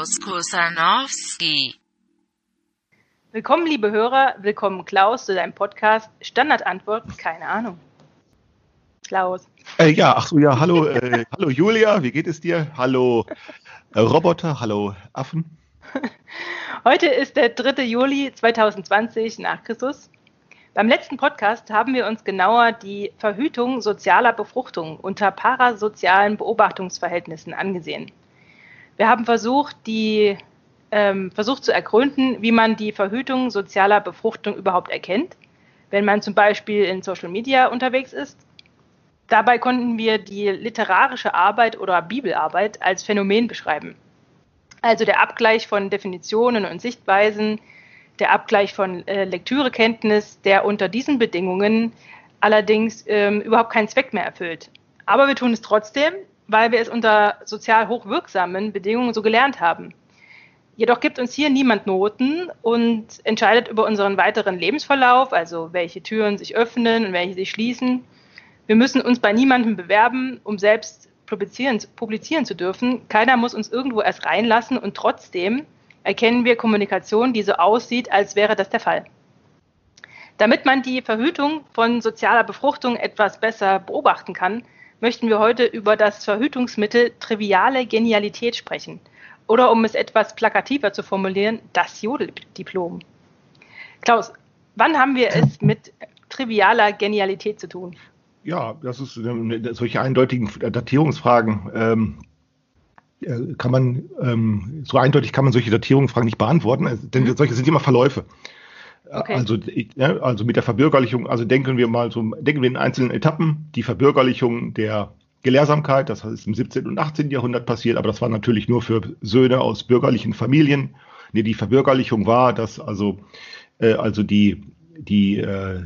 Klaus Kusanowski. Willkommen, liebe Hörer, willkommen Klaus zu deinem Podcast Standardantwort, keine Ahnung. Klaus. Äh, ja, ach so, ja, hallo, äh, hallo Julia, wie geht es dir? Hallo äh, Roboter, hallo Affen. Heute ist der 3. Juli 2020 nach Christus. Beim letzten Podcast haben wir uns genauer die Verhütung sozialer Befruchtung unter parasozialen Beobachtungsverhältnissen angesehen. Wir haben versucht, die ähm, versucht zu ergründen, wie man die Verhütung sozialer Befruchtung überhaupt erkennt, wenn man zum Beispiel in Social Media unterwegs ist. Dabei konnten wir die literarische Arbeit oder Bibelarbeit als Phänomen beschreiben. Also der Abgleich von Definitionen und Sichtweisen, der Abgleich von äh, Lektürekenntnis, der unter diesen Bedingungen allerdings ähm, überhaupt keinen Zweck mehr erfüllt. Aber wir tun es trotzdem, weil wir es unter sozial hochwirksamen Bedingungen so gelernt haben. Jedoch gibt uns hier niemand Noten und entscheidet über unseren weiteren Lebensverlauf, also welche Türen sich öffnen und welche sich schließen. Wir müssen uns bei niemandem bewerben, um selbst publizieren, publizieren zu dürfen. Keiner muss uns irgendwo erst reinlassen und trotzdem erkennen wir Kommunikation, die so aussieht, als wäre das der Fall. Damit man die Verhütung von sozialer Befruchtung etwas besser beobachten kann, möchten wir heute über das Verhütungsmittel triviale Genialität sprechen oder um es etwas plakativer zu formulieren, das Jodeldiplom. Klaus, wann haben wir es mit trivialer Genialität zu tun? Ja, das ist äh, solche eindeutigen Datierungsfragen. Ähm, äh, kann man ähm, so eindeutig kann man solche Datierungsfragen nicht beantworten, denn solche sind immer Verläufe. Okay. Also, also mit der Verbürgerlichung, also denken wir mal so, denken wir in einzelnen Etappen, die Verbürgerlichung der Gelehrsamkeit, das ist im 17. und 18. Jahrhundert passiert, aber das war natürlich nur für Söhne aus bürgerlichen Familien. Nee, die Verbürgerlichung war, dass also, äh, also die, die, äh,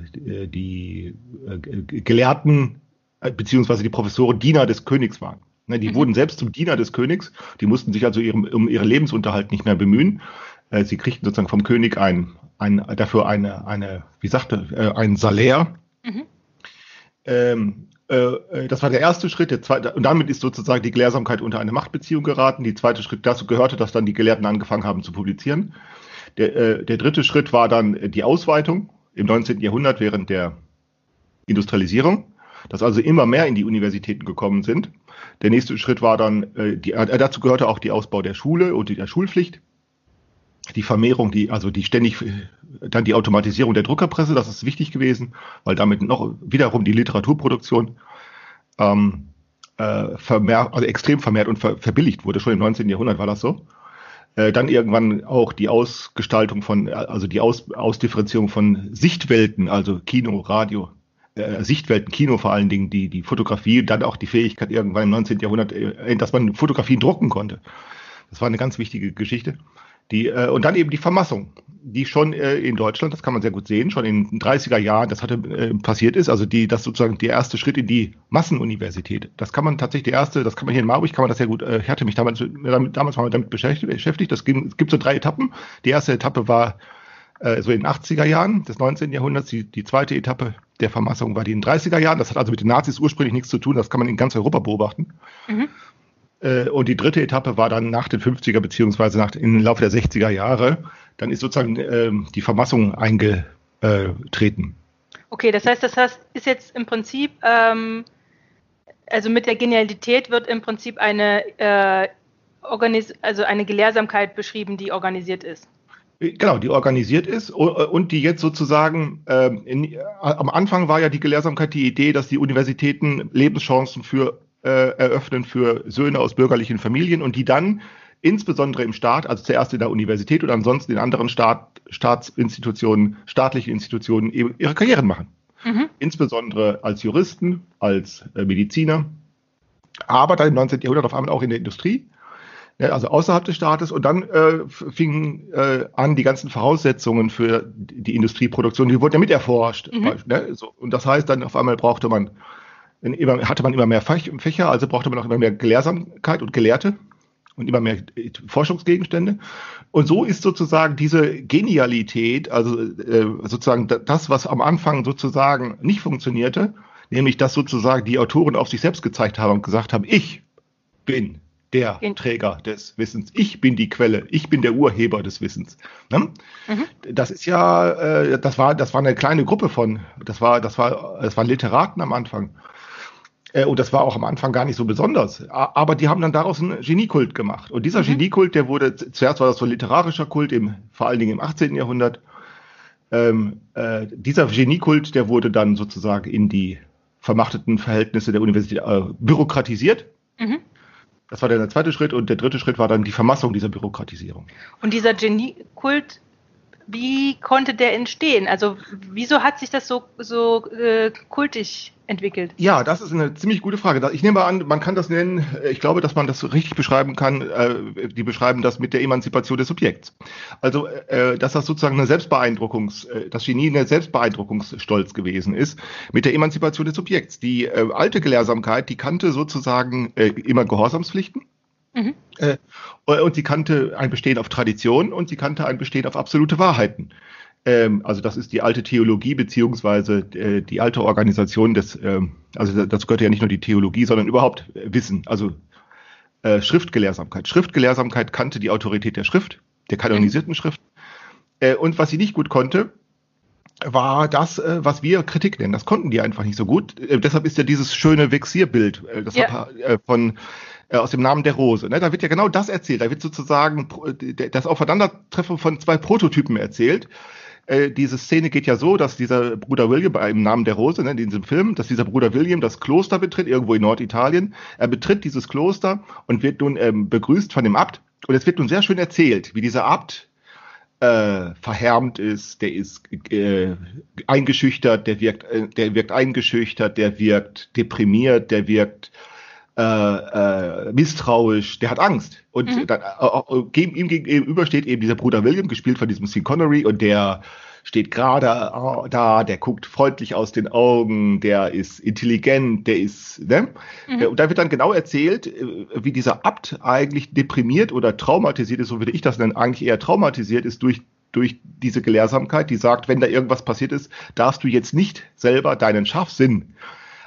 die äh, Gelehrten äh, beziehungsweise die Professoren Diener des Königs waren. Ne, die mhm. wurden selbst zum Diener des Königs, die mussten sich also ihrem, um ihren Lebensunterhalt nicht mehr bemühen. Äh, sie kriegten sozusagen vom König ein, ein, dafür eine, eine, wie sagte, äh, ein Salär. Mhm. Ähm, äh, das war der erste Schritt. Der zweite, und damit ist sozusagen die Gelehrsamkeit unter eine Machtbeziehung geraten. Die zweite Schritt dazu gehörte, dass dann die Gelehrten angefangen haben zu publizieren. Der, äh, der dritte Schritt war dann die Ausweitung im 19. Jahrhundert während der Industrialisierung, dass also immer mehr in die Universitäten gekommen sind. Der nächste Schritt war dann, äh, die, äh, dazu gehörte auch die Ausbau der Schule und der Schulpflicht die Vermehrung, die, also die ständig, dann die Automatisierung der Druckerpresse, das ist wichtig gewesen, weil damit noch wiederum die Literaturproduktion ähm, äh, vermehrt, also extrem vermehrt und ver, verbilligt wurde. Schon im 19. Jahrhundert war das so. Äh, dann irgendwann auch die Ausgestaltung von, also die Aus, Ausdifferenzierung von Sichtwelten, also Kino, Radio, äh, Sichtwelten, Kino vor allen Dingen, die, die Fotografie, dann auch die Fähigkeit irgendwann im 19. Jahrhundert, äh, dass man Fotografien drucken konnte. Das war eine ganz wichtige Geschichte. Die, äh, und dann eben die Vermassung, die schon äh, in Deutschland, das kann man sehr gut sehen, schon in den 30er Jahren, das hatte äh, passiert ist, also die, das sozusagen der erste Schritt in die Massenuniversität. Das kann man tatsächlich, der erste, das kann man hier in Marburg, kann man das sehr gut, äh, ich hatte mich damals, damit, damals mal damit beschäftigt, das gibt, es gibt so drei Etappen. Die erste Etappe war äh, so in den 80er Jahren des 19. Jahrhunderts, die, die zweite Etappe der Vermassung war die in den 30er Jahren, das hat also mit den Nazis ursprünglich nichts zu tun, das kann man in ganz Europa beobachten. Mhm. Äh, und die dritte Etappe war dann nach den 50er beziehungsweise nach, im Laufe der 60er Jahre. Dann ist sozusagen äh, die Vermassung eingetreten. Okay, das heißt, das heißt, ist jetzt im Prinzip, ähm, also mit der Genialität wird im Prinzip eine, äh, also eine Gelehrsamkeit beschrieben, die organisiert ist. Äh, genau, die organisiert ist und die jetzt sozusagen, ähm, in, am Anfang war ja die Gelehrsamkeit die Idee, dass die Universitäten Lebenschancen für äh, eröffnen für Söhne aus bürgerlichen Familien und die dann insbesondere im Staat, also zuerst in der Universität und ansonsten in anderen Staat, Staatsinstitutionen, staatlichen Institutionen ihre Karrieren machen. Mhm. Insbesondere als Juristen, als äh, Mediziner, aber dann im 19. Jahrhundert auf einmal auch in der Industrie, ne, also außerhalb des Staates. Und dann äh, fingen äh, an, die ganzen Voraussetzungen für die Industrieproduktion, die wurden ja mit erforscht. Mhm. Ne? So, und das heißt, dann auf einmal brauchte man immer, hatte man immer mehr Fächer, also brauchte man auch immer mehr Gelehrsamkeit und Gelehrte und immer mehr Forschungsgegenstände. Und so ist sozusagen diese Genialität, also äh, sozusagen das, was am Anfang sozusagen nicht funktionierte, Nämlich, dass sozusagen die Autoren auf sich selbst gezeigt haben und gesagt haben, ich bin der Träger des Wissens. Ich bin die Quelle. Ich bin der Urheber des Wissens. Ne? Das ist ja, äh, das war, das war eine kleine Gruppe von, das war, das war, das waren Literaten am Anfang. Äh, und das war auch am Anfang gar nicht so besonders. Aber die haben dann daraus einen Geniekult gemacht. Und dieser Geniekult, der wurde, zuerst war das so ein literarischer Kult, im, vor allen Dingen im 18. Jahrhundert. Ähm, äh, dieser Geniekult, der wurde dann sozusagen in die vermachteten Verhältnisse der Universität äh, bürokratisiert. Mhm. Das war dann der zweite Schritt. Und der dritte Schritt war dann die Vermassung dieser Bürokratisierung. Und dieser Geniekult, wie konnte der entstehen? Also wieso hat sich das so, so äh, kultig entwickelt? Ja, das ist eine ziemlich gute Frage. Ich nehme an, man kann das nennen, äh, ich glaube, dass man das richtig beschreiben kann, äh, die beschreiben das mit der Emanzipation des Subjekts. Also, äh, dass das sozusagen eine Selbstbeeindruckungs, äh, das Genie eine Selbstbeeindruckungsstolz gewesen ist, mit der Emanzipation des Subjekts. Die äh, alte Gelehrsamkeit, die kannte sozusagen äh, immer Gehorsamspflichten. Mhm. Äh, und sie kannte ein Bestehen auf Tradition und sie kannte ein Bestehen auf absolute Wahrheiten. Ähm, also das ist die alte Theologie beziehungsweise äh, die alte Organisation des, ähm, also dazu gehört ja nicht nur die Theologie, sondern überhaupt äh, Wissen, also äh, Schriftgelehrsamkeit. Schriftgelehrsamkeit kannte die Autorität der Schrift, der kanonisierten Schrift. Äh, und was sie nicht gut konnte, war das, äh, was wir Kritik nennen. Das konnten die einfach nicht so gut. Äh, deshalb ist ja dieses schöne Vexierbild, äh, das Ja. hat, äh, von äh, aus dem Namen der Rose. Ne? Da wird ja genau das erzählt. Da wird sozusagen d- das Aufeinandertreffen von zwei Prototypen erzählt. Äh, diese Szene geht ja so, dass dieser Bruder William bei im Namen der Rose, ne, in diesem Film, dass dieser Bruder William das Kloster betritt, irgendwo in Norditalien. Er betritt dieses Kloster und wird nun ähm, begrüßt von dem Abt. Und es wird nun sehr schön erzählt, wie dieser Abt äh, verhärmt ist, der ist äh, eingeschüchtert, der wirkt, äh, der wirkt eingeschüchtert, der wirkt deprimiert, der wirkt äh, äh, misstrauisch, der hat Angst. Und Mhm. dann, äh, äh, gegen- ihm gegenüber steht eben dieser Bruder William, gespielt von diesem Sean Connery, und der steht gerade äh, da, der guckt freundlich aus den Augen, der ist intelligent, der ist, ne? Äh, Und da wird dann genau erzählt, äh, wie dieser Abt eigentlich deprimiert oder traumatisiert ist, so würde ich das nennen, eigentlich eher traumatisiert ist durch durch diese Gelehrsamkeit, die sagt, wenn da irgendwas passiert ist, darfst du jetzt nicht selber deinen Scharfsinn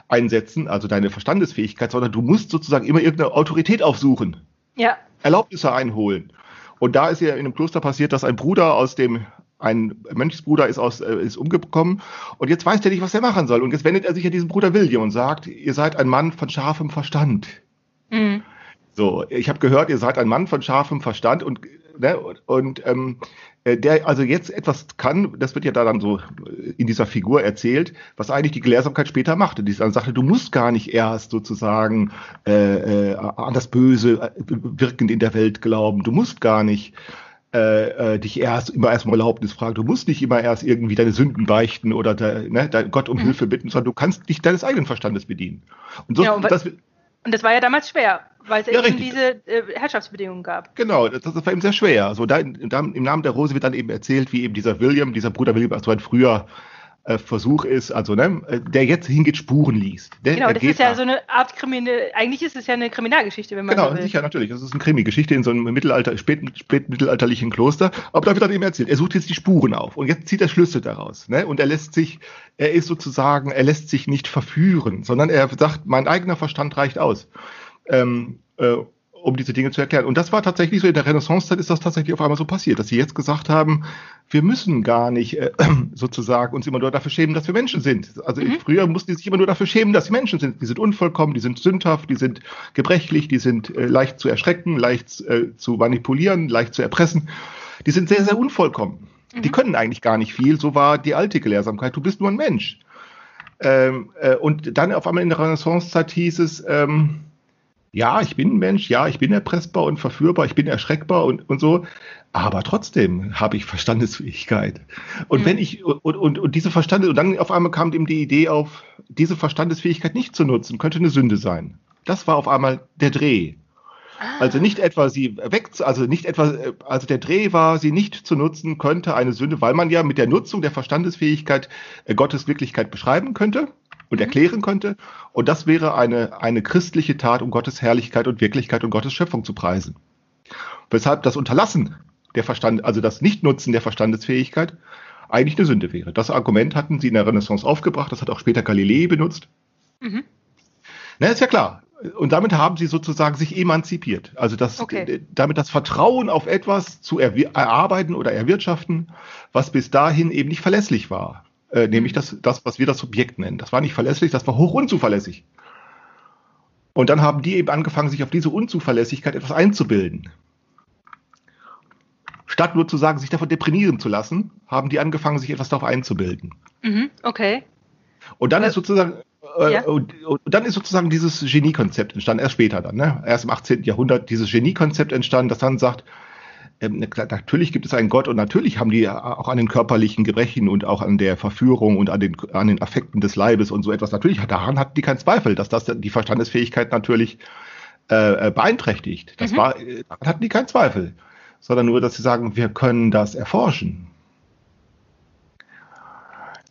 einsetzen, also deine Verstandesfähigkeit, sondern du musst sozusagen immer irgendeine Autorität aufsuchen. Ja, Erlaubnisse einholen. Und da ist ja in einem Kloster passiert, dass ein Bruder aus dem, ein Mönchsbruder ist, aus, äh, ist umgekommen und jetzt weiß er nicht, was er machen soll. Und jetzt wendet er sich an diesen Bruder William und sagt, ihr seid ein Mann von scharfem Verstand. mhm. So, ich habe gehört, ihr seid ein Mann von scharfem Verstand und, ne, und, ähm, äh, der also jetzt etwas kann, das wird ja da dann so in dieser Figur erzählt, was eigentlich die Gelehrsamkeit später machte. Die dann sagte, du musst gar nicht erst sozusagen äh, äh, an das Böse äh, wirkend in der Welt glauben. Du musst gar nicht äh, äh, dich erst immer erst um Erlaubnis fragen. Du musst nicht immer erst irgendwie deine Sünden beichten oder de, ne, Gott um Hilfe bitten, sondern du kannst dich deines eigenen Verstandes bedienen. Und so, Ja, und das, Und das war ja damals schwer, weil es Ja, eben richtig. diese äh, Herrschaftsbedingungen gab. Genau, das, das war eben sehr schwer. So da, da, im Namen der Rose wird dann eben erzählt, wie eben dieser William, dieser Bruder William, also ein früher äh, Versuch ist, also ne, der jetzt hingeht, Spuren liest. Der, Genau, das ist ja nach- so eine Art Kriminal. Eigentlich ist es ja eine Kriminalgeschichte, wenn man Genau, so will. sicher, natürlich. Das ist eine Krimi-Geschichte in so einem Mittelalter, spät, spätmittelalterlichen Kloster. Aber da wird dann eben erzählt, er sucht jetzt die Spuren auf und jetzt zieht er Schlüsse daraus. Ne? Und er lässt sich, er ist sozusagen, er lässt sich nicht verführen, sondern er sagt, mein eigener Verstand reicht aus. Ähm, äh, um diese Dinge zu erklären. Und das war tatsächlich so, in der Renaissancezeit ist das tatsächlich auf einmal so passiert, dass sie jetzt gesagt haben, wir müssen gar nicht äh, sozusagen uns immer nur dafür schämen, dass wir Menschen sind. Also früher mussten die sich immer nur dafür schämen, dass sie Menschen sind. Die sind unvollkommen, die sind sündhaft, die sind gebrechlich, die sind äh, leicht zu erschrecken, leicht äh, zu manipulieren, leicht zu erpressen. Die sind sehr, sehr unvollkommen. Die können eigentlich gar nicht viel. So war die alte Gelehrsamkeit. Du bist nur ein Mensch. Ähm, äh, und dann auf einmal in der Renaissancezeit hieß es, ähm, ja, ich bin ein Mensch, ja, ich bin erpressbar und verführbar, ich bin erschreckbar und, und so, aber trotzdem habe ich Verstandesfähigkeit. Und Mhm. wenn ich, und, und, und diese Verstandes, und dann auf einmal kam ihm die Idee auf, diese Verstandesfähigkeit nicht zu nutzen, könnte eine Sünde sein. Das war auf einmal der Dreh. Also nicht etwa sie weg, also nicht etwa, also der Dreh war, sie nicht zu nutzen, könnte eine Sünde, weil man ja mit der Nutzung der Verstandesfähigkeit äh, Gottes Wirklichkeit beschreiben könnte und erklären könnte. Und das wäre eine, eine christliche Tat, um Gottes Herrlichkeit und Wirklichkeit und Gottes Schöpfung zu preisen. Weshalb das Unterlassen der Verstand, also das Nichtnutzen der Verstandesfähigkeit eigentlich eine Sünde wäre. Das Argument hatten sie in der Renaissance aufgebracht, das hat auch später Galilei benutzt. Mhm. Na, ist ja klar. Und damit haben sie sozusagen sich emanzipiert. Also das, okay. damit das Vertrauen auf etwas zu erarbeiten oder erwirtschaften, was bis dahin eben nicht verlässlich war. Äh, nämlich mhm. das, das, was wir das Subjekt nennen. Das war nicht verlässlich, das war hoch unzuverlässig. Und dann haben die eben angefangen, sich auf diese Unzuverlässigkeit etwas einzubilden. Statt nur zu sagen, sich davon deprimieren zu lassen, haben die angefangen, sich etwas darauf einzubilden. Mhm, okay. Und dann äh, ist sozusagen, äh, ja. und, und, dann ist sozusagen dieses Geniekonzept entstanden, erst später dann, ne? erst im 18. Jahrhundert dieses Geniekonzept entstanden, das dann sagt, ähm, natürlich gibt es einen Gott und natürlich haben die auch an den körperlichen Gebrechen und auch an der Verführung und an den, an den Affekten des Leibes und so etwas. Natürlich, daran hatten die keinen Zweifel, dass das die Verstandesfähigkeit natürlich äh, äh beeinträchtigt. Das mhm. war, äh, daran hatten die keinen Zweifel, sondern nur, dass sie sagen, wir können das erforschen.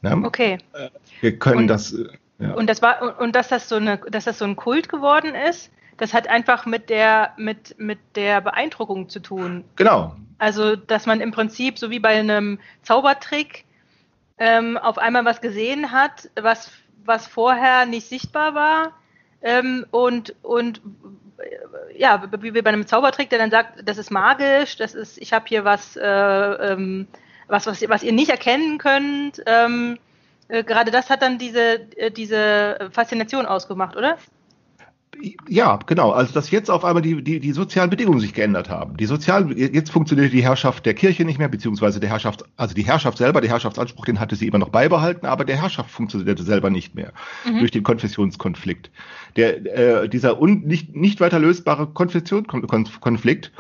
Ne? Okay. Äh, wir können und, das. Ja. Und das war und dass das so eine, dass das so ein Kult geworden ist, das hat einfach mit der, mit, mit der Beeindruckung zu tun. Genau. Also, dass man im Prinzip, so wie bei einem Zaubertrick, ähm, auf einmal was gesehen hat, was, was vorher nicht sichtbar war. Ähm, und, und äh, ja, wie bei einem Zaubertrick, der dann sagt, das ist magisch, das ist, ich habe hier was, äh, ähm, was, was, was ihr nicht erkennen könnt. Ähm, äh, gerade das hat dann diese, äh, diese Faszination ausgemacht, oder? Ja, genau. Also dass jetzt auf einmal die, die, die sozialen Bedingungen sich geändert haben. Die sozial, jetzt funktioniert die Herrschaft der Kirche nicht mehr, beziehungsweise der Herrschaft, also die Herrschaft selber, der Herrschaftsanspruch, den hatte sie immer noch beibehalten, aber der Herrschaft funktionierte selber nicht mehr mhm. durch den Konfessionskonflikt. Der, äh, dieser un, nicht, nicht weiter lösbare Konfessionskonflikt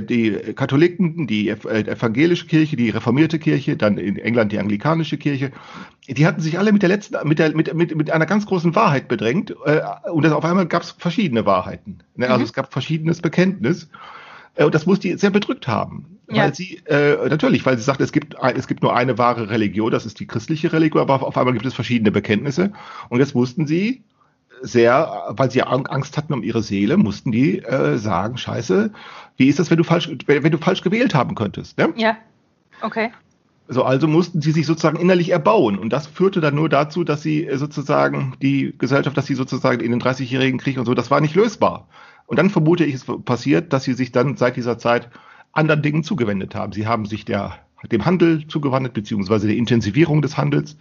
die Katholiken, die äh, evangelische Kirche, die reformierte Kirche, dann in England die anglikanische Kirche, die hatten sich alle mit der letzten, mit der, mit, mit, mit einer ganz großen Wahrheit bedrängt. Äh, und auf einmal gab es verschiedene Wahrheiten. Ne? Also mhm. es gab verschiedenes Bekenntnis. Und das muss die sehr bedrückt haben. Ja. Weil sie, äh, natürlich, weil sie sagt, es gibt, es gibt nur eine wahre Religion, das ist die christliche Religion, aber auf einmal gibt es verschiedene Bekenntnisse. Und jetzt mussten sie sehr, weil sie Angst hatten um ihre Seele, mussten die äh, sagen, scheiße, wie ist das, wenn du falsch, wenn du falsch gewählt haben könntest? Ne? Ja. Okay. So, also mussten sie sich sozusagen innerlich erbauen. Und das führte dann nur dazu, dass sie äh, sozusagen die Gesellschaft, dass sie sozusagen in den 30-jährigen Krieg und so, das war nicht lösbar. Und dann vermute ich, es passiert, dass sie sich dann seit dieser Zeit anderen Dingen zugewendet haben. Sie haben sich der, dem Handel zugewandt, beziehungsweise der Intensivierung des Handels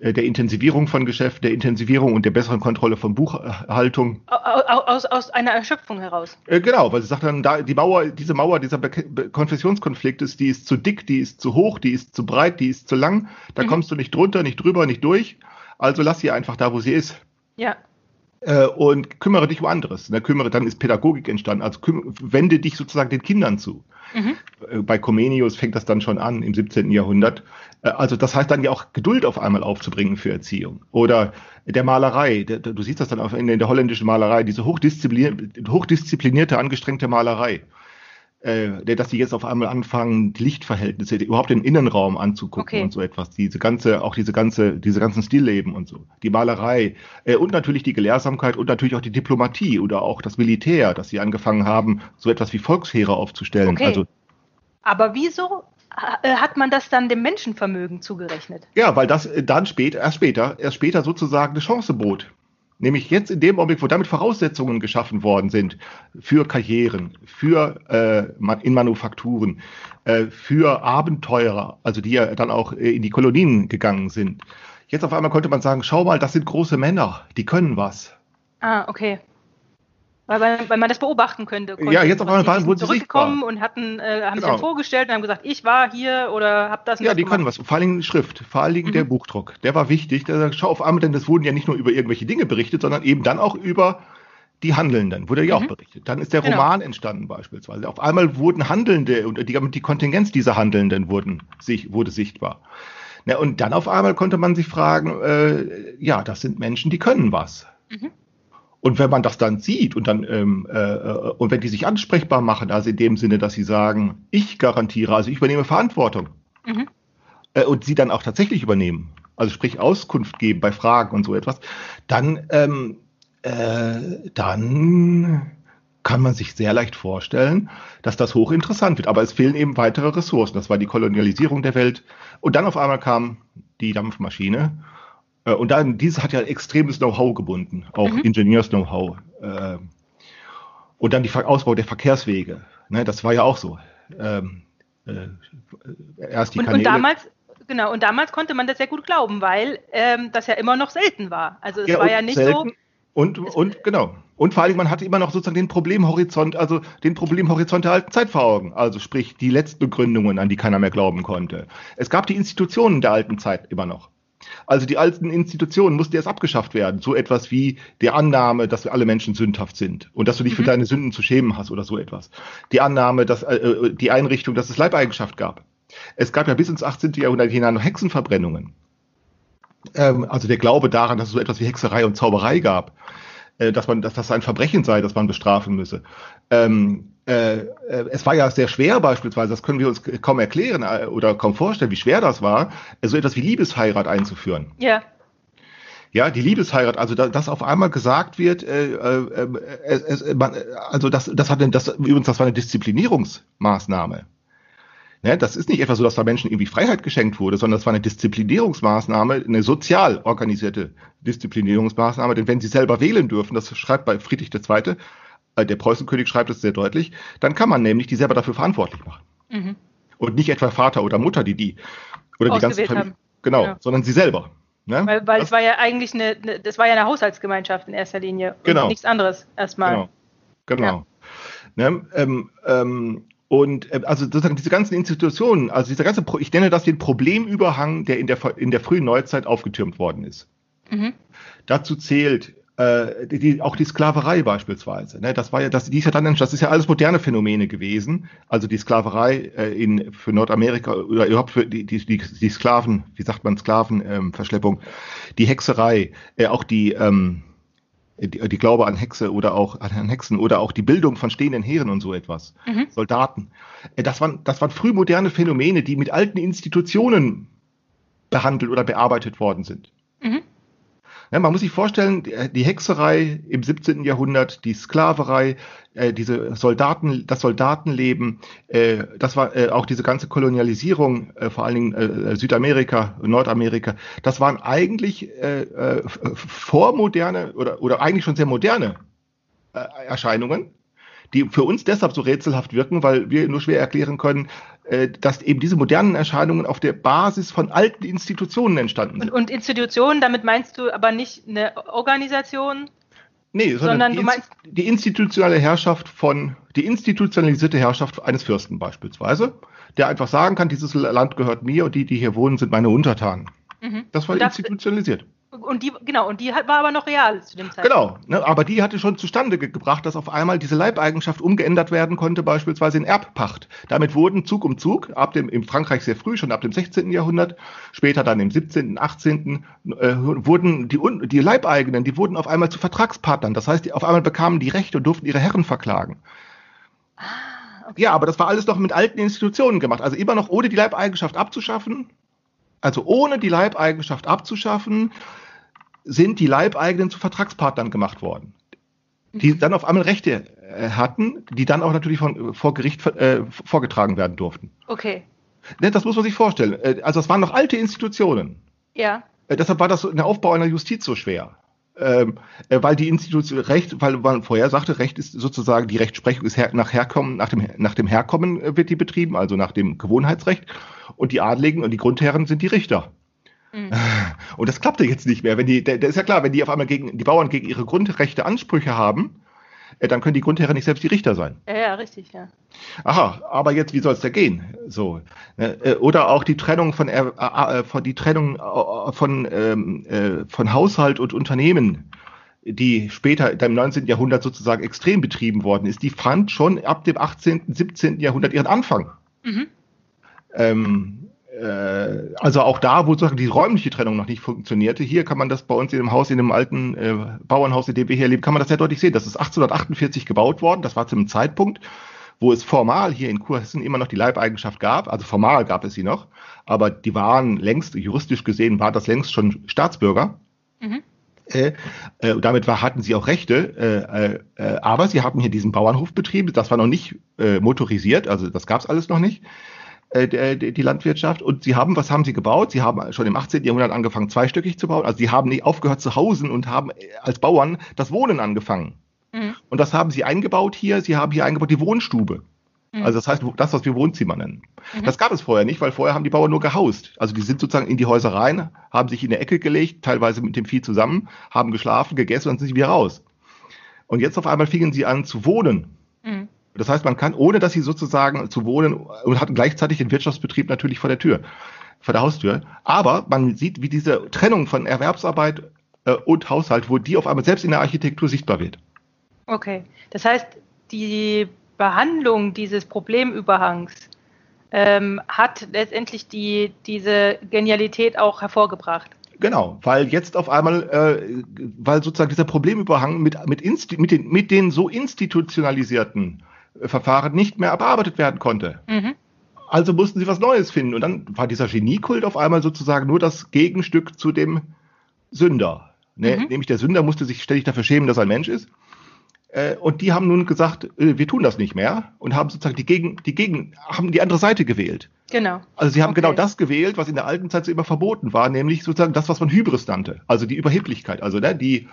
der Intensivierung von Geschäft, der Intensivierung und der besseren Kontrolle von Buchhaltung. Aus, aus einer Erschöpfung heraus. Äh, genau, weil sie sagt dann, da, die Mauer, diese Mauer dieser Konfessionskonflikt ist, die ist zu dick, die ist zu hoch, die ist zu breit, die ist zu lang. Da mhm. kommst du nicht drunter, nicht drüber, nicht durch. Also lass sie einfach da, wo sie ist. Ja. Äh, und kümmere dich um anderes. Da kümmere, dann ist Pädagogik entstanden. Also wende dich sozusagen den Kindern zu. Mhm. Äh, bei Comenius fängt das dann schon an im 17. Jahrhundert. Äh, also das heißt dann ja auch Geduld auf einmal aufzubringen für Erziehung. Oder der Malerei, du siehst das dann auch in der holländischen Malerei, diese hochdisziplinierte, hochdisziplinierte angestrengte Malerei äh, dass die jetzt auf einmal anfangen, die Lichtverhältnisse, überhaupt den Innenraum anzugucken okay. und so etwas. Diese ganze, auch diese ganze, diese ganzen Stillleben und so. Die Malerei äh, und natürlich die Gelehrsamkeit und natürlich auch die Diplomatie oder auch das Militär, dass sie angefangen haben, so etwas wie Volksheere aufzustellen. Okay. Also, Aber wieso äh, hat man das dann dem Menschenvermögen zugerechnet? Ja, weil das äh, dann später, erst später, erst später sozusagen eine Chance bot. Nämlich jetzt in dem Augenblick, wo damit Voraussetzungen geschaffen worden sind für Karrieren, für äh, in Manufakturen, äh, für Abenteurer, also die ja dann auch äh, in die Kolonien gegangen sind. Jetzt auf einmal konnte man sagen, schau mal, das sind große Männer, die können was. Ah, okay. Weil, weil man das beobachten könnte. Ja, jetzt auf einmal waren, wurden sie zurückgekommen und hatten, äh, haben genau. sich vorgestellt und haben gesagt, ich war hier oder habe das. Ja, die gemacht. können was. Vor allen Dingen Schrift, vor allen Dingen mhm. der Buchdruck. Der war wichtig. Der, schau auf einmal, denn das wurden ja nicht nur über irgendwelche Dinge berichtet, sondern eben dann auch über die Handelnden, wurde ja mhm. auch berichtet. Dann ist der genau. Roman entstanden beispielsweise. Auf einmal wurden Handelnde und die, die Kontingenz dieser Handelnden wurden, sich, wurde sichtbar. Na, und dann auf einmal konnte man sich fragen, äh, ja, das sind Menschen, die können was. Mhm. Und wenn man das dann sieht und dann ähm, äh, äh, und wenn die sich ansprechbar machen, also in dem Sinne, dass sie sagen, ich garantiere, also ich übernehme Verantwortung mhm. äh, und sie dann auch tatsächlich übernehmen, also sprich Auskunft geben bei Fragen und so etwas, dann ähm, äh, dann kann man sich sehr leicht vorstellen, dass das hochinteressant wird. Aber es fehlen eben weitere Ressourcen. Das war die Kolonialisierung der Welt. Und dann auf einmal kam die Dampfmaschine Äh, und dann, dieses hat ja extremes Know-how gebunden, auch Mhm. Ingenieurs-Know-how. Äh, und dann die Ver Ausbau der Verkehrswege. Ne, das war ja auch so. Ähm, äh, erst die Und, Kanäle. und damals, genau, und damals konnte man das ja gut glauben, weil ähm, das ja immer noch selten war. Also es Ja, war ja nicht so. selten. Und, und genau. Und vor allem, man hatte immer noch sozusagen den Problemhorizont, also den Problemhorizont der alten Zeit vor Augen. Also sprich die Letztbegründungen, an die keiner mehr glauben konnte. Es gab die Institutionen der alten Zeit immer noch. Also die alten Institutionen mussten erst abgeschafft werden. So etwas wie die Annahme, dass wir alle Menschen sündhaft sind und dass du dich für Mhm. deine Sünden zu schämen hast oder so etwas. Die Annahme, dass äh, äh, die Einrichtung, dass es Leibeigenschaft gab. Es gab ja bis ins 18. Jahrhundert hinein noch Hexenverbrennungen. Ähm, also der Glaube daran, dass es so etwas wie Hexerei und Zauberei gab, äh, dass man, dass das ein Verbrechen sei, das man bestrafen müsse. Ähm, äh, äh, es war ja sehr schwer beispielsweise, das können wir uns kaum erklären äh, oder kaum vorstellen, wie schwer das war, so etwas wie Liebesheirat einzuführen. Ja, Ja, die Liebesheirat, also da, dass auf einmal gesagt wird, äh, äh, äh, es, man, also das, das hat denn, das übrigens, das war eine Disziplinierungsmaßnahme. Ne, das ist nicht etwa so, dass da Menschen irgendwie Freiheit geschenkt wurde, sondern das war eine Disziplinierungsmaßnahme, eine sozial organisierte Disziplinierungsmaßnahme. Denn wenn sie selber wählen dürfen, das schreibt bei Friedrich II., der Preußenkönig schreibt es sehr deutlich, dann kann man nämlich die selber dafür verantwortlich machen. mhm. Und nicht etwa Vater oder Mutter, die die oder die ganze Familie, genau, Ja. sondern sie selber. Ne? weil, weil Das- es war ja eigentlich eine, eine, das war ja eine Haushaltsgemeinschaft in erster Linie. Und Genau. nichts anderes erstmal. Genau. Genau. Ne, ähm, ähm, und äh, also sozusagen diese ganzen Institutionen, also dieser ganze, Pro ich nenne das den Problemüberhang, der in der, in der frühen Neuzeit aufgetürmt worden ist. Mhm. Dazu zählt äh, die, auch die Sklaverei beispielsweise. Ne? Das war ja, das, die ist ja dann, das ist ja alles moderne Phänomene gewesen. Also die Sklaverei äh, in für Nordamerika oder überhaupt für die, die, die, die Sklaven, wie sagt man Sklavenverschleppung, ähm, die Hexerei, äh, auch die ähm, die, die Glaube an Hexe oder auch an Hexen oder auch die Bildung von stehenden Heeren und so etwas, Mhm. Soldaten. Äh, Das waren, das waren frühmoderne Phänomene, die mit alten Institutionen behandelt oder bearbeitet worden sind. Man muss sich vorstellen, die- die Hexerei im 17. Jahrhundert, die Sklaverei, äh, diese Soldaten, das Soldatenleben, äh, das war äh, auch diese ganze Kolonialisierung, äh, vor allen Dingen äh, Südamerika, Nordamerika, das waren eigentlich äh, äh, vormoderne oder, oder eigentlich schon sehr moderne äh, Erscheinungen, die für uns deshalb so rätselhaft wirken, weil wir nur schwer erklären können, äh, dass eben diese modernen Erscheinungen auf der Basis von alten Institutionen entstanden Und, sind. und Institutionen, damit meinst du aber nicht eine Organisation? Nee, sondern, Sondern die, du meinst- Inst- die institutionelle Herrschaft von, die institutionalisierte Herrschaft eines Fürsten beispielsweise, der einfach sagen kann, dieses Land gehört mir und die, die hier wohnen, sind meine Untertanen. Mhm. Das war Und das- institutionalisiert. Und die, genau, und die war aber noch real zu dem Zeitpunkt. Genau, ne, aber die hatte schon zustande ge gebracht, dass auf einmal diese Leibeigenschaft umgeändert werden konnte, beispielsweise in Erbpacht. Damit wurden Zug um Zug, ab dem, in Frankreich sehr früh, schon ab dem 16. Jahrhundert, später dann im 17., 18., äh, wurden die, die Leibeigenen, die wurden auf einmal zu Vertragspartnern. Das heißt, die auf einmal bekamen die Rechte und durften ihre Herren verklagen. Ja, aber das war alles noch mit alten Institutionen gemacht. Also immer noch ohne die Leibeigenschaft abzuschaffen. Also ohne die Leibeigenschaft abzuschaffen, sind die Leibeigenen zu Vertragspartnern gemacht worden. Die dann auf einmal Rechte äh, hatten, die dann auch natürlich von, vor Gericht äh, vorgetragen werden durften. Okay. Ne, das muss man sich vorstellen. Äh, also es waren noch alte Institutionen. Ja. Äh, deshalb war das der Aufbau einer Justiz so schwer. Ähm, äh, weil die Institution Recht, weil man vorher sagte, Recht ist sozusagen die Rechtsprechung ist her, nach Herkommen, nach dem nach dem Herkommen äh, wird die betrieben, also nach dem Gewohnheitsrecht. Und die Adligen und die Grundherren sind die Richter. Mhm. Und das klappte jetzt nicht mehr. Wenn die, der, der ist ja klar, wenn die auf einmal gegen die Bauern gegen ihre Grundrechte Ansprüche haben, äh, dann können die Grundherren nicht selbst die Richter sein. Ja, ja, richtig, ja. Aha, aber jetzt, wie soll es da gehen? So. ne, äh, Oder auch die Trennung von, äh, von die Trennung äh, von, ähm, äh, von Haushalt und Unternehmen, die später im 19. Jahrhundert sozusagen extrem betrieben worden ist, die fand schon ab dem 18., 17. Jahrhundert ihren Anfang. Mhm. Ähm, äh, also auch da, wo sozusagen die räumliche Trennung noch nicht funktionierte, hier kann man das bei uns in dem Haus, in dem alten äh, Bauernhaus, in dem wir hier leben, kann man das sehr deutlich sehen. Das ist 1848 gebaut worden. Das war zu einem Zeitpunkt, wo es formal hier in Kurhessen immer noch die Leibeigenschaft gab. Also formal gab es sie noch, aber die waren längst, juristisch gesehen, war das längst schon Staatsbürger. Mhm. Äh, äh, damit war, hatten sie auch Rechte, äh, äh, äh, aber sie haben hier diesen Bauernhof betrieben. Das war noch nicht äh, motorisiert, also das gab es alles noch nicht. Äh, der, die Landwirtschaft. Und sie haben, was haben sie gebaut? Sie haben schon im 18. Jahrhundert angefangen, zweistöckig zu bauen. Also sie haben nicht aufgehört zu hausen und haben äh, als Bauern das Wohnen angefangen. Mhm. Und das haben sie eingebaut hier. Sie haben hier eingebaut die Wohnstube. Mhm. Also das heißt, das, was wir Wohnzimmer nennen. Mhm. Das gab es vorher nicht, weil vorher haben die Bauern nur gehaust. Also die sind sozusagen in die Häuser rein, haben sich in der Ecke gelegt, teilweise mit dem Vieh zusammen, haben geschlafen, gegessen und sind sie wieder raus. Und jetzt auf einmal fingen sie an zu wohnen. Das heißt, man kann, ohne dass sie sozusagen zu wohnen und hatten gleichzeitig den Wirtschaftsbetrieb natürlich vor der Tür, vor der Haustür. Aber man sieht, wie diese Trennung von Erwerbsarbeit äh, und Haushalt, wo die auf einmal selbst in der Architektur sichtbar wird. Okay, das heißt, die Behandlung dieses Problemüberhangs ähm, hat letztendlich die, diese Genialität auch hervorgebracht. Genau, weil jetzt auf einmal, äh, weil sozusagen dieser Problemüberhang mit, mit, mit, den, mit den so institutionalisierten Verfahren nicht mehr bearbeitet werden konnte. Mhm. Also mussten sie was Neues finden. Und dann war dieser Geniekult auf einmal sozusagen nur das Gegenstück zu dem Sünder. Ne? Mhm. Nämlich der Sünder musste sich ständig dafür schämen, dass er ein Mensch ist. Äh, und die haben nun gesagt, äh, wir tun das nicht mehr und haben sozusagen die Gegen, die Gegen, haben die andere Seite gewählt. Genau. Also sie haben okay. genau das gewählt, was in der alten Zeit so immer verboten war, nämlich sozusagen das, was man Hybris nannte. Also die Überheblichkeit. Also ne, die,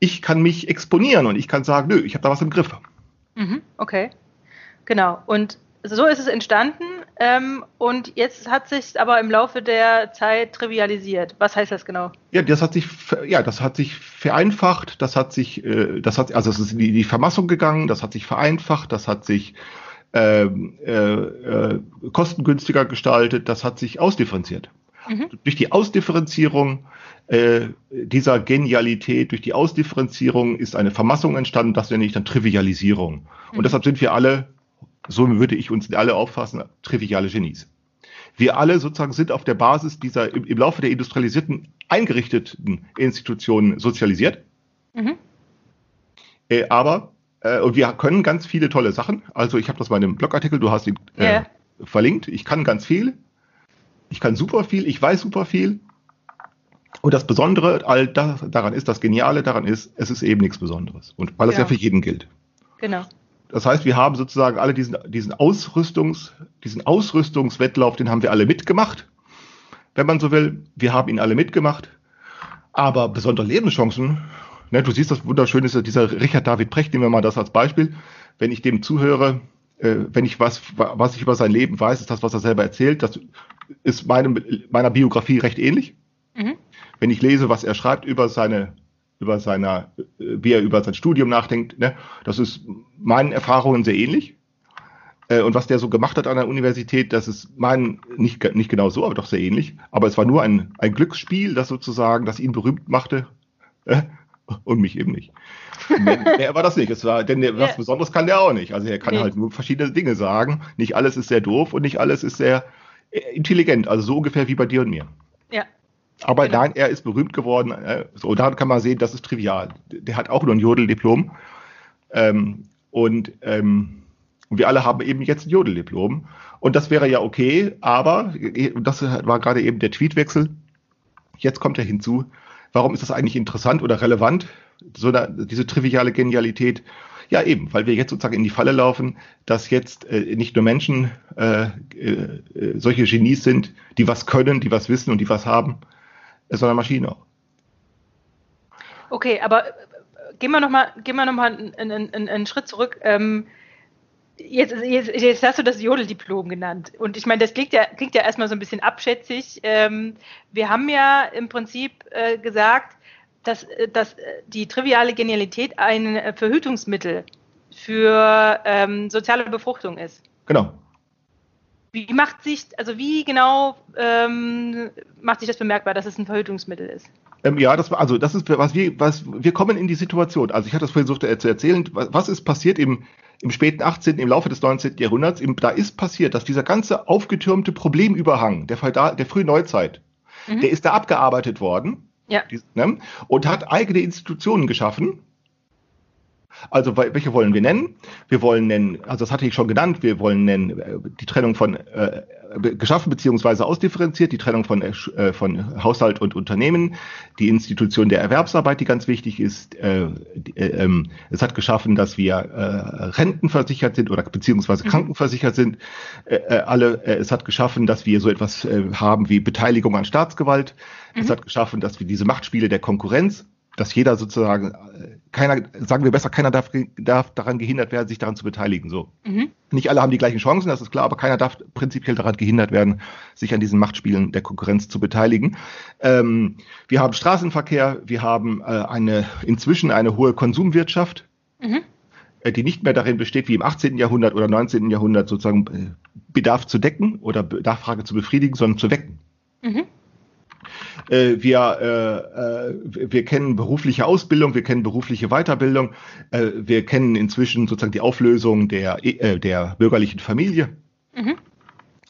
ich kann mich exponieren und ich kann sagen, nö, ich habe da was im Griff. Mhm, okay. Genau. Und so ist es entstanden ähm, und jetzt hat sich aber im Laufe der Zeit trivialisiert. Was heißt das genau? Ja, das hat sich, ja, das hat sich vereinfacht, das hat sich, äh, das hat, also es ist in die, die Vermassung gegangen, das hat sich vereinfacht, das hat sich ähm, äh, äh, kostengünstiger gestaltet, das hat sich ausdifferenziert. Mhm. Durch die Ausdifferenzierung äh, dieser Genialität, durch die Ausdifferenzierung ist eine Vermassung entstanden, das nenne ich dann Trivialisierung. Mhm. Und deshalb sind wir alle so würde ich uns alle auffassen, triviale Genies. Wir alle sozusagen sind auf der Basis dieser im, im Laufe der industrialisierten eingerichteten Institutionen sozialisiert. Mhm. Äh, aber äh, und wir können ganz viele tolle Sachen. Also ich habe das mal in einem Blogartikel, du hast ihn äh, yeah. verlinkt. Ich kann ganz viel. Ich kann super viel. Ich weiß super viel. Und das Besondere all das, daran ist, das Geniale daran ist, es ist eben nichts Besonderes. Und weil es ja. ja für jeden gilt. Genau. Das heißt, wir haben sozusagen alle diesen, diesen Ausrüstungs, diesen Ausrüstungswettlauf, den haben wir alle mitgemacht, wenn man so will. Wir haben ihn alle mitgemacht. Aber besondere Lebenschancen, ne, du siehst das wunderschön ist dieser Richard David Precht, nehmen wir mal das als Beispiel. Wenn ich dem zuhöre, äh, wenn ich was, was ich über sein Leben weiß, ist das, was er selber erzählt. Das ist meinem, meiner Biografie recht ähnlich. Mhm. Wenn ich lese, was er schreibt über seine über seiner, wie er über sein Studium nachdenkt. Ne? Das ist meinen Erfahrungen sehr ähnlich. Äh, und was der so gemacht hat an der Universität, das ist meinen nicht, nicht genau so, aber doch sehr ähnlich. Aber es war nur ein, ein Glücksspiel, das sozusagen, das ihn berühmt machte. Äh, und mich eben nicht. Er war das nicht. Es war, denn der, was Besonderes kann der auch nicht. Also er kann nee. halt nur verschiedene Dinge sagen. Nicht alles ist sehr doof und nicht alles ist sehr äh, intelligent. Also so ungefähr wie bei dir und mir. Ja, aber genau. nein, er ist berühmt geworden. Äh, so, daran kann man sehen, das ist trivial. Der hat auch nur ein Jodeldiplom. Ähm, und ähm, wir alle haben eben jetzt ein Jodeldiplom. Und das wäre ja okay, aber das war gerade eben der Tweetwechsel. Jetzt kommt er hinzu. Warum ist das eigentlich interessant oder relevant? So eine, diese triviale Genialität. Ja, eben, weil wir jetzt sozusagen in die Falle laufen, dass jetzt äh, nicht nur Menschen äh, äh, solche Genies sind, die was können, die was wissen und die was haben, sondern Maschine auch. Okay, aber äh, gehen wir nochmal noch einen, einen, einen Schritt zurück. Ähm, jetzt, jetzt, jetzt, hast du das Jodeldiplom genannt. Und ich meine, das klingt ja, klingt ja erstmal so ein bisschen abschätzig. Ähm, wir haben ja im Prinzip äh, gesagt, dass, äh, dass die triviale Genialität ein Verhütungsmittel für ähm, soziale Befruchtung ist. Genau. Wie macht sich, also wie genau ähm, macht sich das bemerkbar, dass es ein Verhütungsmittel ist? Ähm, ja, das also das ist, was wir, was, wir kommen in die Situation. Also ich hatte das vorhin versucht äh, zu erzählen, was ist passiert im, im späten 18., im Laufe des 19. Jahrhunderts, im, da ist passiert, dass dieser ganze aufgetürmte Problemüberhang der, der frühen Neuzeit, mhm. der ist da abgearbeitet worden ja. Die, ne, und hat eigene Institutionen geschaffen, Also welche wollen wir nennen? Wir wollen nennen, also das hatte ich schon genannt, wir wollen nennen äh, die Trennung von äh, geschaffen beziehungsweise ausdifferenziert, die Trennung von, äh, von Haushalt und Unternehmen, die Institution der Erwerbsarbeit, die ganz wichtig ist. Äh, äh, ähm, es hat geschaffen, dass wir äh, rentenversichert sind oder beziehungsweise mhm. krankenversichert sind. Äh, äh, alle, äh, es hat geschaffen, dass wir so etwas äh, haben wie Beteiligung an Staatsgewalt. Mhm. Es hat geschaffen, dass wir diese Machtspiele der Konkurrenz dass jeder sozusagen, äh, keiner, sagen wir besser, keiner darf, darf daran gehindert werden, sich daran zu beteiligen. So. Mhm. Nicht alle haben die gleichen Chancen, das ist klar, aber keiner darf prinzipiell daran gehindert werden, sich an diesen Machtspielen der Konkurrenz zu beteiligen. Ähm, wir haben Straßenverkehr, wir haben äh, eine inzwischen eine hohe Konsumwirtschaft, mhm. äh, die nicht mehr darin besteht, wie im 18. Jahrhundert oder 19. Jahrhundert sozusagen äh, Bedarf zu decken oder Nachfrage zu befriedigen, sondern zu wecken. Mhm. Äh, wir, äh, äh, wir kennen berufliche Ausbildung, wir kennen berufliche Weiterbildung, äh, wir kennen inzwischen sozusagen die Auflösung der, äh, der bürgerlichen Familie. Mhm.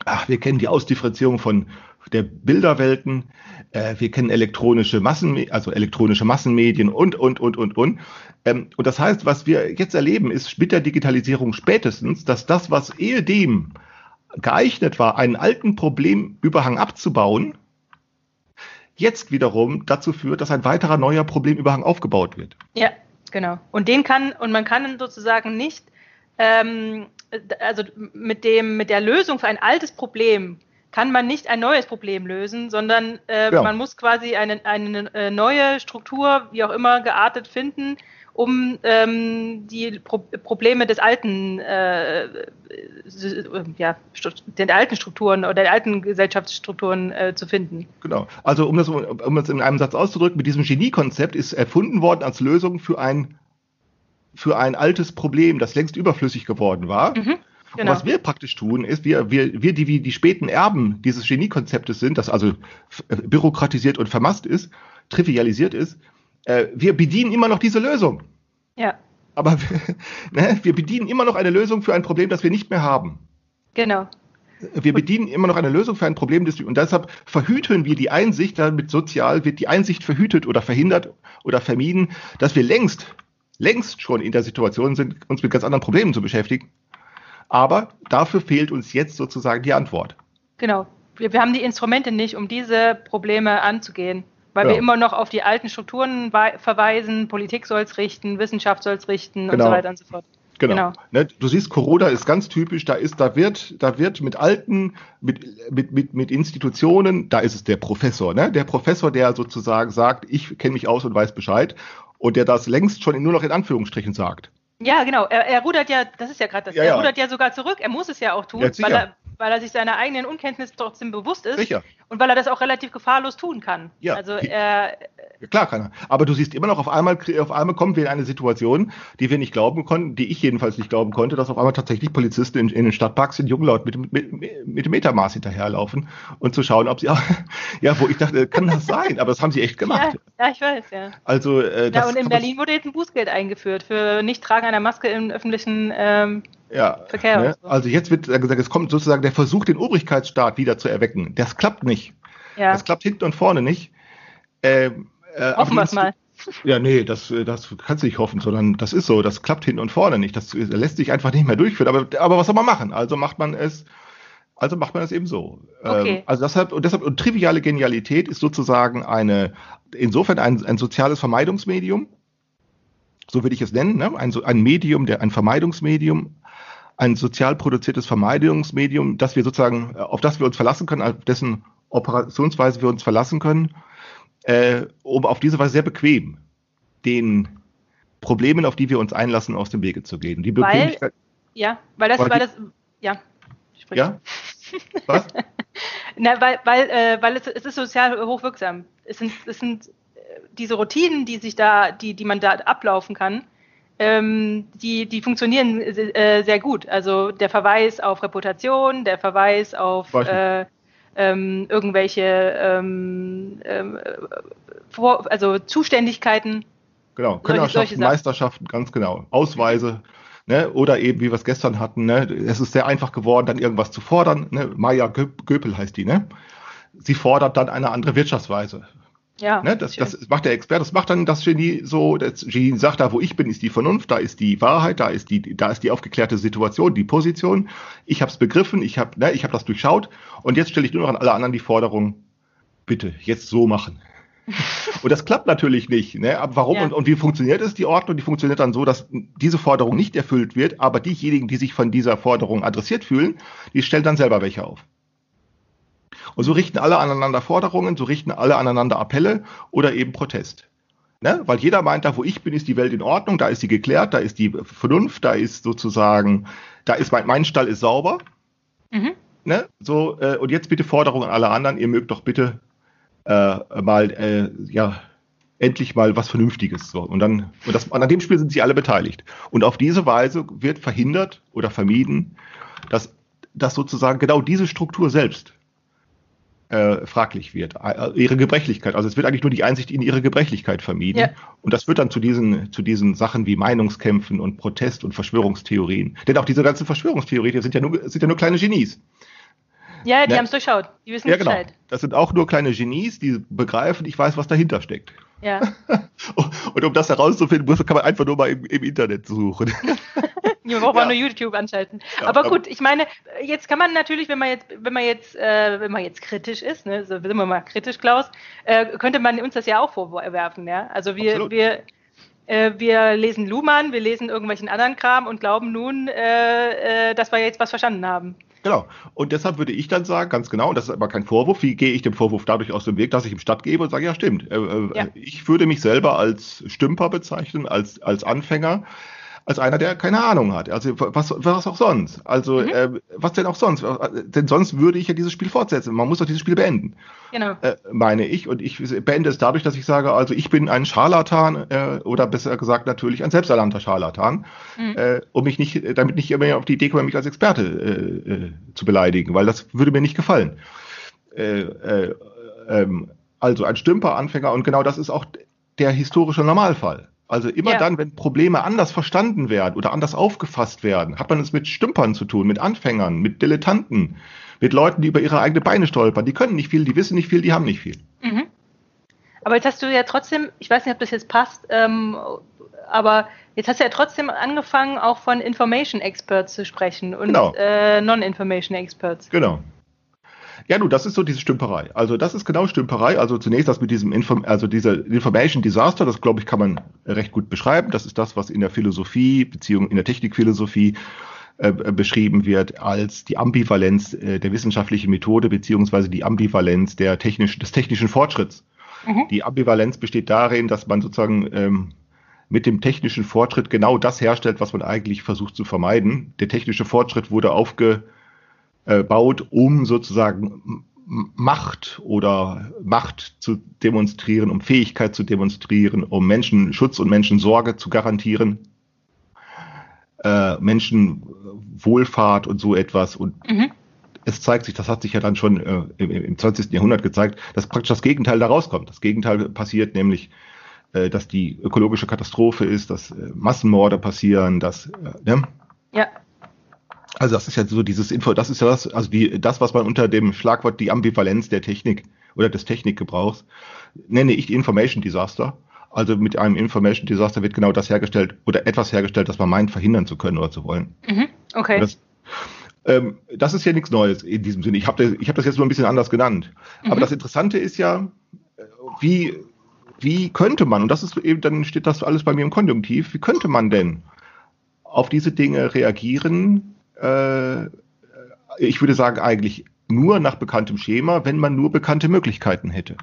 Ach, wir kennen die Ausdifferenzierung von der Bilderwelten, äh, wir kennen elektronische Massen, also elektronische Massenmedien und, und, und, und, und. Ähm, und das heißt, was wir jetzt erleben, ist mit der Digitalisierung spätestens, dass das, was ehedem geeignet war, einen alten Problemüberhang abzubauen, jetzt wiederum dazu führt, dass ein weiterer neuer Problemüberhang aufgebaut wird. Ja, genau. Und den kann, und man kann sozusagen nicht, ähm, also mit dem, mit der Lösung für ein altes Problem kann man nicht ein neues Problem lösen, sondern äh, ja. man muss quasi eine, eine äh, neue Struktur, wie auch immer geartet, finden, um ähm, die Pro Probleme des alten, äh, ja, den alten Strukturen oder der alten Gesellschaftsstrukturen äh, zu finden. Genau. Also um das, um das in einem Satz auszudrücken, mit diesem Genie-Konzept ist erfunden worden als Lösung für ein für ein altes Problem, das längst überflüssig geworden war. Mhm. Genau. Und was wir praktisch tun, ist, wir, wir, wir die wie die späten Erben dieses Genie-Konzeptes sind, das also bürokratisiert und vermasst ist, trivialisiert ist, äh, wir bedienen immer noch diese Lösung. Ja. Aber wir, ne, wir bedienen immer noch eine Lösung für ein Problem, das wir nicht mehr haben. Genau. Wir bedienen immer noch eine Lösung für ein Problem, das wir, und deshalb verhüten wir die Einsicht, damit sozial wird die Einsicht verhütet oder verhindert oder vermieden, dass wir längst, längst schon in der Situation sind, uns mit ganz anderen Problemen zu beschäftigen. Aber dafür fehlt uns jetzt sozusagen die Antwort. Genau. Wir, wir haben die Instrumente nicht, um diese Probleme anzugehen. Weil ja. wir immer noch auf die alten Strukturen verweisen, Politik soll es richten, Wissenschaft soll es richten genau. und so weiter und so fort. Genau. genau. Ne, du siehst, Corona ist ganz typisch, da ist, da wird, da wird mit alten, mit, mit, mit, mit Institutionen, da ist es der Professor, ne? Der Professor, der sozusagen sagt, ich kenne mich aus und weiß Bescheid und der das längst schon nur noch in Anführungsstrichen sagt. Ja, genau. Er, er rudert ja, das ist ja gerade das, ja, er rudert ja sogar zurück. Er muss es ja auch tun, ja, weil, er, weil er sich seiner eigenen Unkenntnis trotzdem bewusst ist. Sicher. Und weil er das auch relativ gefahrlos tun kann. Ja. Also er. Ja, klar kann er. Aber du siehst immer noch, auf einmal, auf einmal kommen wir in eine Situation, die wir nicht glauben konnten, die ich jedenfalls nicht glauben konnte, dass auf einmal tatsächlich Polizisten in, in den Stadtparks in Junglaut mit, mit, mit dem Metermaß hinterherlaufen und zu schauen, ob sie auch, ja, wo ich dachte, kann das sein? Aber das haben sie echt gemacht. Ja, ja ich weiß, ja. Also, äh, das ja, und in Berlin wurde jetzt ein Bußgeld eingeführt für Nichttragen einer Maske im öffentlichen ähm, ja, Verkehr. Ne? So. Also jetzt wird gesagt, es kommt sozusagen der Versuch, den Obrigkeitsstaat wieder zu erwecken. Das klappt nicht. Ja. Das klappt hinten und vorne nicht. Ähm, äh, Hoffen wir es mal. Ja, nee, das, das kannst du nicht hoffen, sondern das ist so, das klappt hinten und vorne nicht. Das lässt sich einfach nicht mehr durchführen. Aber, aber was soll man machen? Also macht man es, also macht man es eben so. Okay. Ähm, also deshalb, und deshalb, und triviale Genialität ist sozusagen eine, insofern ein, ein soziales Vermeidungsmedium. So würde ich es nennen, ne? ein, ein Medium, der, ein Vermeidungsmedium, ein sozial produziertes Vermeidungsmedium, das wir sozusagen, auf das wir uns verlassen können, auf dessen Operationsweise wir uns verlassen können, äh, um auf diese Weise sehr bequem den Problemen, auf die wir uns einlassen, aus dem Wege zu gehen. Die Bequemlichkeit. Weil, ja, weil das, weil das, ja. Sprich. Ja? Was? Na, weil, weil, äh, weil es, es ist sozial hochwirksam. Es sind, es sind äh, diese Routinen, die sich da, die, die man da ablaufen kann, ähm, die, die funktionieren äh, sehr gut. Also der Verweis auf Reputation, der Verweis auf äh, ähm, irgendwelche ähm, ähm, vor, also Zuständigkeiten. Genau, Könnerschaften, Meisterschaften, ganz genau. Ausweise. Ne, oder eben, wie wir es gestern hatten, ne, es ist sehr einfach geworden, dann irgendwas zu fordern. Ne, Maya Göpel heißt die, ne? Sie fordert dann eine andere Wirtschaftsweise. Ja, Ne, das, das macht der Experte, das macht dann das Genie so, das Genie sagt, da wo ich bin, ist die Vernunft, da ist die Wahrheit, da ist die, da ist die aufgeklärte Situation, die Position. Ich habe es begriffen, ich habe ne, ich hab das durchschaut und jetzt stelle ich nur noch an alle anderen die Forderung, bitte, jetzt so machen. und das klappt natürlich nicht. Ne? Aber warum Ja. und, und wie funktioniert es? Die Ordnung, die funktioniert dann so, dass diese Forderung nicht erfüllt wird, aber diejenigen, die sich von dieser Forderung adressiert fühlen, die stellen dann selber welche auf. Und so richten alle aneinander Forderungen, so richten alle aneinander Appelle oder eben Protest. Ne? Weil jeder meint, da wo ich bin, ist die Welt in Ordnung, da ist sie geklärt, da ist die Vernunft, da ist sozusagen, da ist mein, mein Stall ist sauber. Mhm. Ne? So, äh, und jetzt bitte Forderung an alle anderen, ihr mögt doch bitte äh, mal, äh, ja, endlich mal was Vernünftiges. So. Und dann, und, das, an dem Spiel sind sie alle beteiligt. Und auf diese Weise wird verhindert oder vermieden, dass, dass sozusagen genau diese Struktur selbst äh, fraglich wird. Äh, Ihre Gebrechlichkeit. Also es wird eigentlich nur die Einsicht in ihre Gebrechlichkeit vermieden. Ja. Und das führt dann zu diesen, zu diesen Sachen wie Meinungskämpfen und Protest und Verschwörungstheorien. Denn auch diese ganzen Verschwörungstheorien sind ja nur, sind ja nur kleine Genies. Ja, die Ne? haben es durchschaut. Die wissen Ja, genau. Bescheid. Das sind auch nur kleine Genies, die begreifen, ich weiß, was dahinter steckt. Ja. Und um das herauszufinden, muss, kann man einfach nur mal im, im Internet suchen. Wir brauchen Ja. nur YouTube anschalten. Ja, aber aber- gut, ich meine, jetzt kann man natürlich, wenn man jetzt, wenn man jetzt, äh, wenn man jetzt kritisch ist, ne, so sind wir mal kritisch, Klaus, äh, könnte man uns das ja auch vorwerfen, ja. Also wir, Absolut. wir, äh, wir lesen Luhmann, wir lesen irgendwelchen anderen Kram und glauben nun, äh, äh, dass wir jetzt was verstanden haben. Genau. Und deshalb würde ich dann sagen, ganz genau, und das ist aber kein Vorwurf, wie gehe ich dem Vorwurf dadurch aus dem Weg, dass ich ihm Stadt gebe und sage, ja, stimmt. Äh, äh, Ja. Ich würde mich selber als Stümper bezeichnen, als, als Anfänger, als einer, der keine Ahnung hat. Also was, was auch sonst. Also Mhm. äh, was denn auch sonst? Denn sonst würde ich ja dieses Spiel fortsetzen. Man muss doch dieses Spiel beenden. Genau. äh, meine ich. Und ich beende es dadurch, dass ich sage, also ich bin ein Scharlatan äh, oder besser gesagt natürlich ein selbsternannter Scharlatan, Mhm. äh, um mich nicht, damit nicht immer auf die Idee komme, mich als Experte äh, äh, zu beleidigen, weil das würde mir nicht gefallen. Äh, äh, ähm, also ein Stümperanfänger und genau das ist auch der historische Normalfall. Also immer Ja. dann, wenn Probleme anders verstanden werden oder anders aufgefasst werden, hat man es mit Stümpern zu tun, mit Anfängern, mit Dilettanten, mit Leuten, die über ihre eigene Beine stolpern. Die können nicht viel, die wissen nicht viel, die haben nicht viel. Mhm. Aber jetzt hast du ja trotzdem, ich weiß nicht, ob das jetzt passt, ähm, aber jetzt hast du ja trotzdem angefangen, auch von Information Experts zu sprechen und Genau. äh, Non-Information Experts. Genau. Ja, du, das ist so diese Stümperei. Also das ist genau Stümperei. Also zunächst das mit diesem Inform also dieser Information Disaster, das glaube ich, kann man recht gut beschreiben. Das ist das, was in der Philosophie beziehungsweise in der Technikphilosophie äh, beschrieben wird als die Ambivalenz äh, der wissenschaftlichen Methode beziehungsweise die Ambivalenz der technisch, des technischen Fortschritts. Mhm. Die Ambivalenz besteht darin, dass man sozusagen ähm, mit dem technischen Fortschritt genau das herstellt, was man eigentlich versucht zu vermeiden. Der technische Fortschritt wurde aufgebaut, um sozusagen Macht oder Macht zu demonstrieren, um Fähigkeit zu demonstrieren, um Menschenschutz und Menschensorge zu garantieren, äh, Menschenwohlfahrt und so etwas. Und Mhm. es zeigt sich, das hat sich ja dann schon äh, im, im 20. Jahrhundert gezeigt, dass praktisch das Gegenteil da rauskommt. Das Gegenteil passiert nämlich, äh, dass die ökologische Katastrophe ist, dass äh, Massenmorde passieren, dass, äh, ne? Ja, also das ist ja so dieses Info, das ist ja das, also die, das, was man unter dem Schlagwort die Ambivalenz der Technik oder des Technikgebrauchs nenne ich die Information Disaster. Also mit einem Information Disaster wird genau das hergestellt oder etwas hergestellt, das man meint, verhindern zu können oder zu wollen. mhm. okay. Das, ähm, das ist ja nichts Neues in diesem Sinne. Ich habe das, ich hab das jetzt nur ein bisschen anders genannt. Aber Mhm. das Interessante ist ja, äh, wie, wie könnte man, und das ist eben, dann steht das alles bei mir im Konjunktiv, wie könnte man denn auf diese Dinge reagieren? Äh, ich würde sagen, eigentlich nur nach bekanntem Schema, wenn man nur bekannte Möglichkeiten hätte.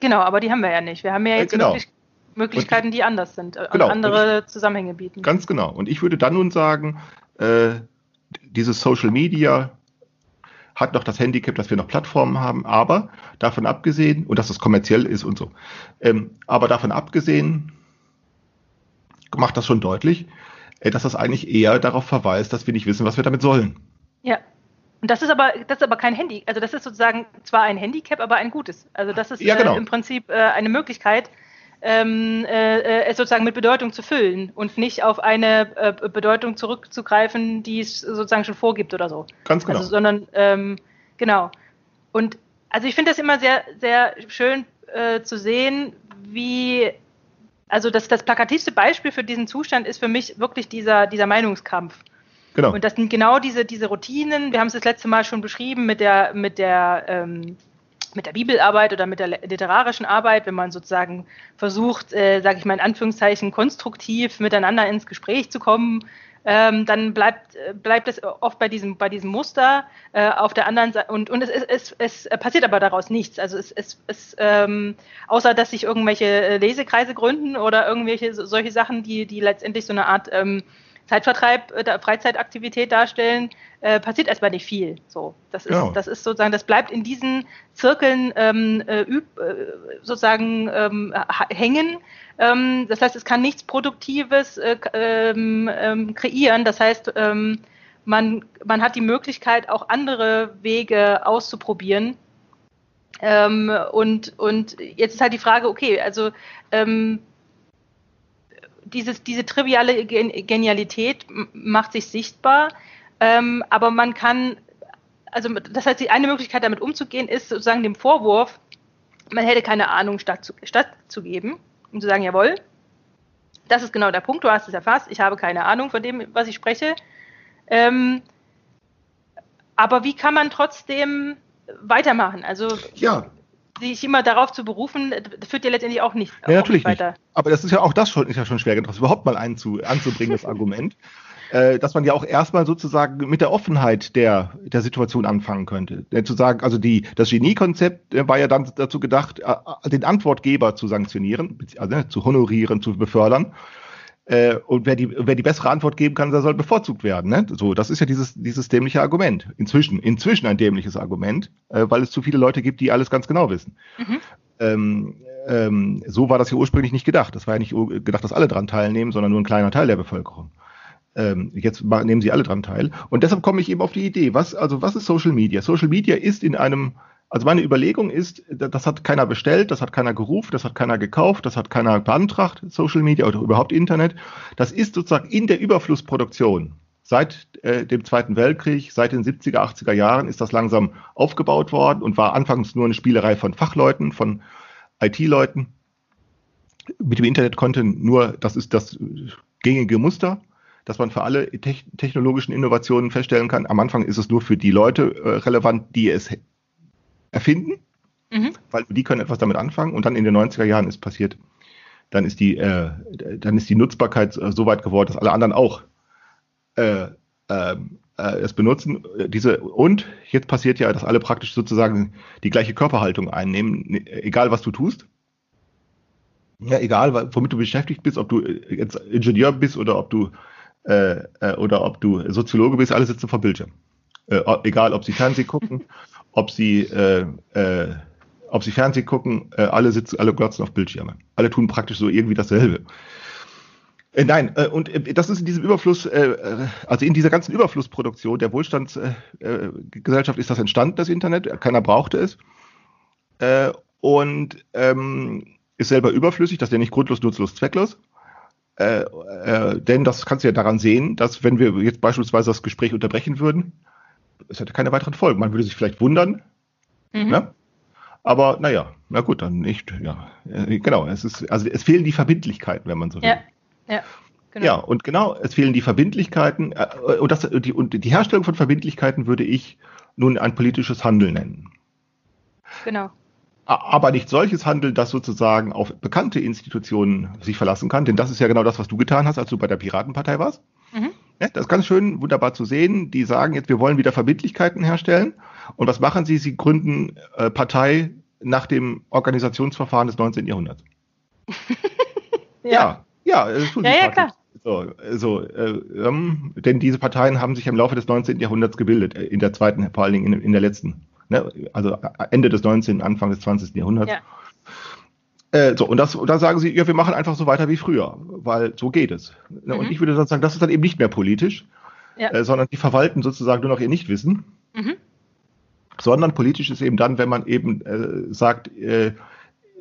Genau, aber die haben wir ja nicht. Wir haben ja Äh, jetzt genau. Möglich Möglichkeiten, die anders sind äh, Genau. und andere Zusammenhänge bieten. Ganz genau. Und ich würde dann nun sagen, äh, dieses Social Media hat noch das Handicap, dass wir noch Plattformen haben, aber davon abgesehen, und dass es kommerziell ist und so, ähm, aber davon abgesehen, macht das schon deutlich, äh, dass das eigentlich eher darauf verweist, dass wir nicht wissen, was wir damit sollen. Ja. Und das ist aber, das ist aber kein Handy. Also das ist sozusagen zwar ein Handicap, aber ein gutes. Also das ist Ja, genau. äh, im Prinzip äh, eine Möglichkeit, ähm, äh, äh, es sozusagen mit Bedeutung zu füllen und nicht auf eine äh, Bedeutung zurückzugreifen, die es sozusagen schon vorgibt oder so. Ganz genau. Also, sondern ähm, genau. Und also ich finde das immer sehr, sehr schön äh, zu sehen, wie, also das, das plakativste Beispiel für diesen Zustand ist für mich wirklich dieser, dieser Meinungskampf. Genau. Und das sind genau diese, diese Routinen. Wir haben es das letzte Mal schon beschrieben mit der, mit der, ähm, mit der Bibelarbeit oder mit der literarischen Arbeit, wenn man sozusagen versucht, äh, sage ich mal in Anführungszeichen, konstruktiv miteinander ins Gespräch zu kommen, ähm, dann bleibt, bleibt es oft bei diesem, bei diesem Muster äh, auf der anderen Seite und, und es, es, es, es passiert aber daraus nichts. Also es, es, es ähm, außer dass sich irgendwelche äh, Lesekreise gründen oder irgendwelche solche Sachen, die, die letztendlich so eine Art ähm, Zeitvertreib, äh, Freizeitaktivität darstellen, äh, passiert erstmal nicht viel. So, das ist, ja. das ist sozusagen, das bleibt in diesen Zirkeln ähm, äh, üb, äh, sozusagen ähm, hängen. Ähm, das heißt, es kann nichts Produktives äh, ähm, ähm, kreieren. Das heißt, ähm, man, man hat die Möglichkeit, auch andere Wege auszuprobieren. Ähm, und, und jetzt ist halt die Frage, okay, also ähm, dieses, diese triviale Genialität macht sich sichtbar, ähm, aber man kann, also das heißt, die eine Möglichkeit damit umzugehen ist sozusagen dem Vorwurf, man hätte keine Ahnung stattzugeben statt und zu sagen, jawohl, das ist genau der Punkt, du hast es erfasst, ich habe keine Ahnung von dem, was ich spreche. Ähm, aber wie kann man trotzdem weitermachen? Also ja sich immer darauf zu berufen, führt ja letztendlich auch nicht, ja, natürlich nicht weiter. Aber das ist ja auch das schon, ist ja schon schwer das überhaupt mal einzu, anzubringen, das Argument. Äh, dass man ja auch erstmal sozusagen mit der Offenheit der, der Situation anfangen könnte. Denn zu sagen, also die, das Genie-Konzept äh, war ja dann dazu gedacht, äh, den Antwortgeber zu sanktionieren, also ne, zu honorieren, zu befördern. Äh, und wer die, wer die bessere Antwort geben kann, der soll bevorzugt werden. Ne? So, das ist ja dieses, dieses dämliche Argument. Inzwischen, inzwischen ein dämliches Argument, äh, weil es zu viele Leute gibt, die alles ganz genau wissen. Mhm. Ähm, ähm, so war das ja ursprünglich nicht gedacht. Das war ja nicht gedacht, dass alle dran teilnehmen, sondern nur ein kleiner Teil der Bevölkerung. Ähm, jetzt nehmen sie alle dran teil. Und deshalb komme ich eben auf die Idee, was, also was ist Social Media? Social Media ist in einem also meine Überlegung ist, das hat keiner bestellt, das hat keiner gerufen, das hat keiner gekauft, das hat keiner beantragt, Social Media oder überhaupt Internet. Das ist sozusagen in der Überflussproduktion. Seit äh, dem Zweiten Weltkrieg, seit den 70er, 80er Jahren ist das langsam aufgebaut worden und war anfangs nur eine Spielerei von Fachleuten, von IT-Leuten. Mit dem Internet konnte nur, das ist das gängige Muster, dass man für alle te technologischen Innovationen feststellen kann. Am Anfang ist es nur für die Leute äh, relevant, die es erfinden, mhm. weil die können etwas damit anfangen und dann in den 90er Jahren ist passiert, dann ist die, äh, dann ist die Nutzbarkeit äh, so weit geworden, dass alle anderen auch äh, ähm, äh, es benutzen. Diese, und jetzt passiert ja, dass alle praktisch sozusagen die gleiche Körperhaltung einnehmen, egal was du tust. Ja, egal, womit du beschäftigt bist, ob du jetzt Ingenieur bist oder ob du äh, äh, oder ob du Soziologe bist, alle sitzen vor Bildschirm. Äh, egal, ob sie Fernsehen gucken ob sie, äh, äh, ob sie Fernsehen gucken, äh, alle sitzen, alle glotzen auf Bildschirme. Alle tun praktisch so irgendwie dasselbe. Äh, nein, äh, und äh, das ist in diesem Überfluss, äh, äh also in dieser ganzen Überflussproduktion der Wohlstandsgesellschaft äh, ist das entstanden, das Internet. Keiner brauchte es. Und ähm, ist selber überflüssig, das ist ja nicht grundlos, nutzlos, zwecklos. Denn das kannst du ja daran sehen, dass wenn wir jetzt beispielsweise das Gespräch unterbrechen würden, es hätte keine weiteren Folgen. Man würde sich vielleicht wundern, mhm. ne? aber naja, na gut, dann nicht. Ja, äh, genau. Es ist, also es fehlen die Verbindlichkeiten, wenn man so will. Ja, ja. Genau. Ja, und genau, es fehlen die Verbindlichkeiten äh, und, das, die, und die Herstellung von Verbindlichkeiten würde ich nun ein politisches Handeln nennen. Genau. Aber nicht solches Handeln, das sozusagen auf bekannte Institutionen sich verlassen kann, denn das ist ja genau das, was du getan hast, als du bei der Piratenpartei warst. Mhm. Das ist ganz schön wunderbar zu sehen. Die sagen jetzt, wir wollen wieder Verbindlichkeiten herstellen. Und was machen sie? Sie gründen äh, Partei nach dem Organisationsverfahren des 19. Jahrhunderts. ja. ja, ja, das tun ja, ja klar. So, so äh, ähm, denn diese Parteien haben sich im Laufe des 19. Jahrhunderts gebildet, äh, in der zweiten, vor allen Dingen in, in der letzten, ne? also äh, Ende des 19., Anfang des 20. Jahrhunderts. Ja. Äh, so, und, das, und dann sagen sie, ja, wir machen einfach so weiter wie früher, weil so geht es. Mhm. Und ich würde dann sagen, das ist dann eben nicht mehr politisch, ja. äh, sondern die verwalten sozusagen nur noch ihr Nichtwissen. Mhm. Sondern politisch ist eben dann, wenn man eben äh, sagt, äh,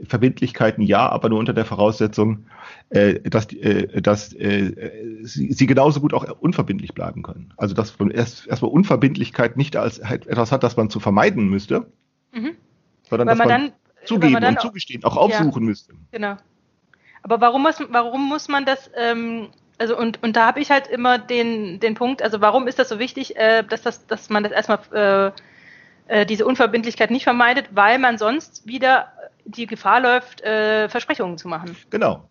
Verbindlichkeiten ja, aber nur unter der Voraussetzung, äh, dass, äh, dass sie, sie genauso gut auch unverbindlich bleiben können. Also dass man erst erstmal Unverbindlichkeit nicht als halt etwas hat, das man zu vermeiden müsste, mhm. sondern Weil dass man, man dann zugeben man dann und auch- zugestehen, auch aufsuchen müsste. Genau. Aber warum muss, warum muss man das, ähm, also und, und da habe ich halt immer den, den Punkt, also warum ist das so wichtig, äh, dass, das, dass man das erstmal äh, äh, diese Unverbindlichkeit nicht vermeidet, weil man sonst wieder die Gefahr läuft, äh, Versprechungen zu machen. Genau.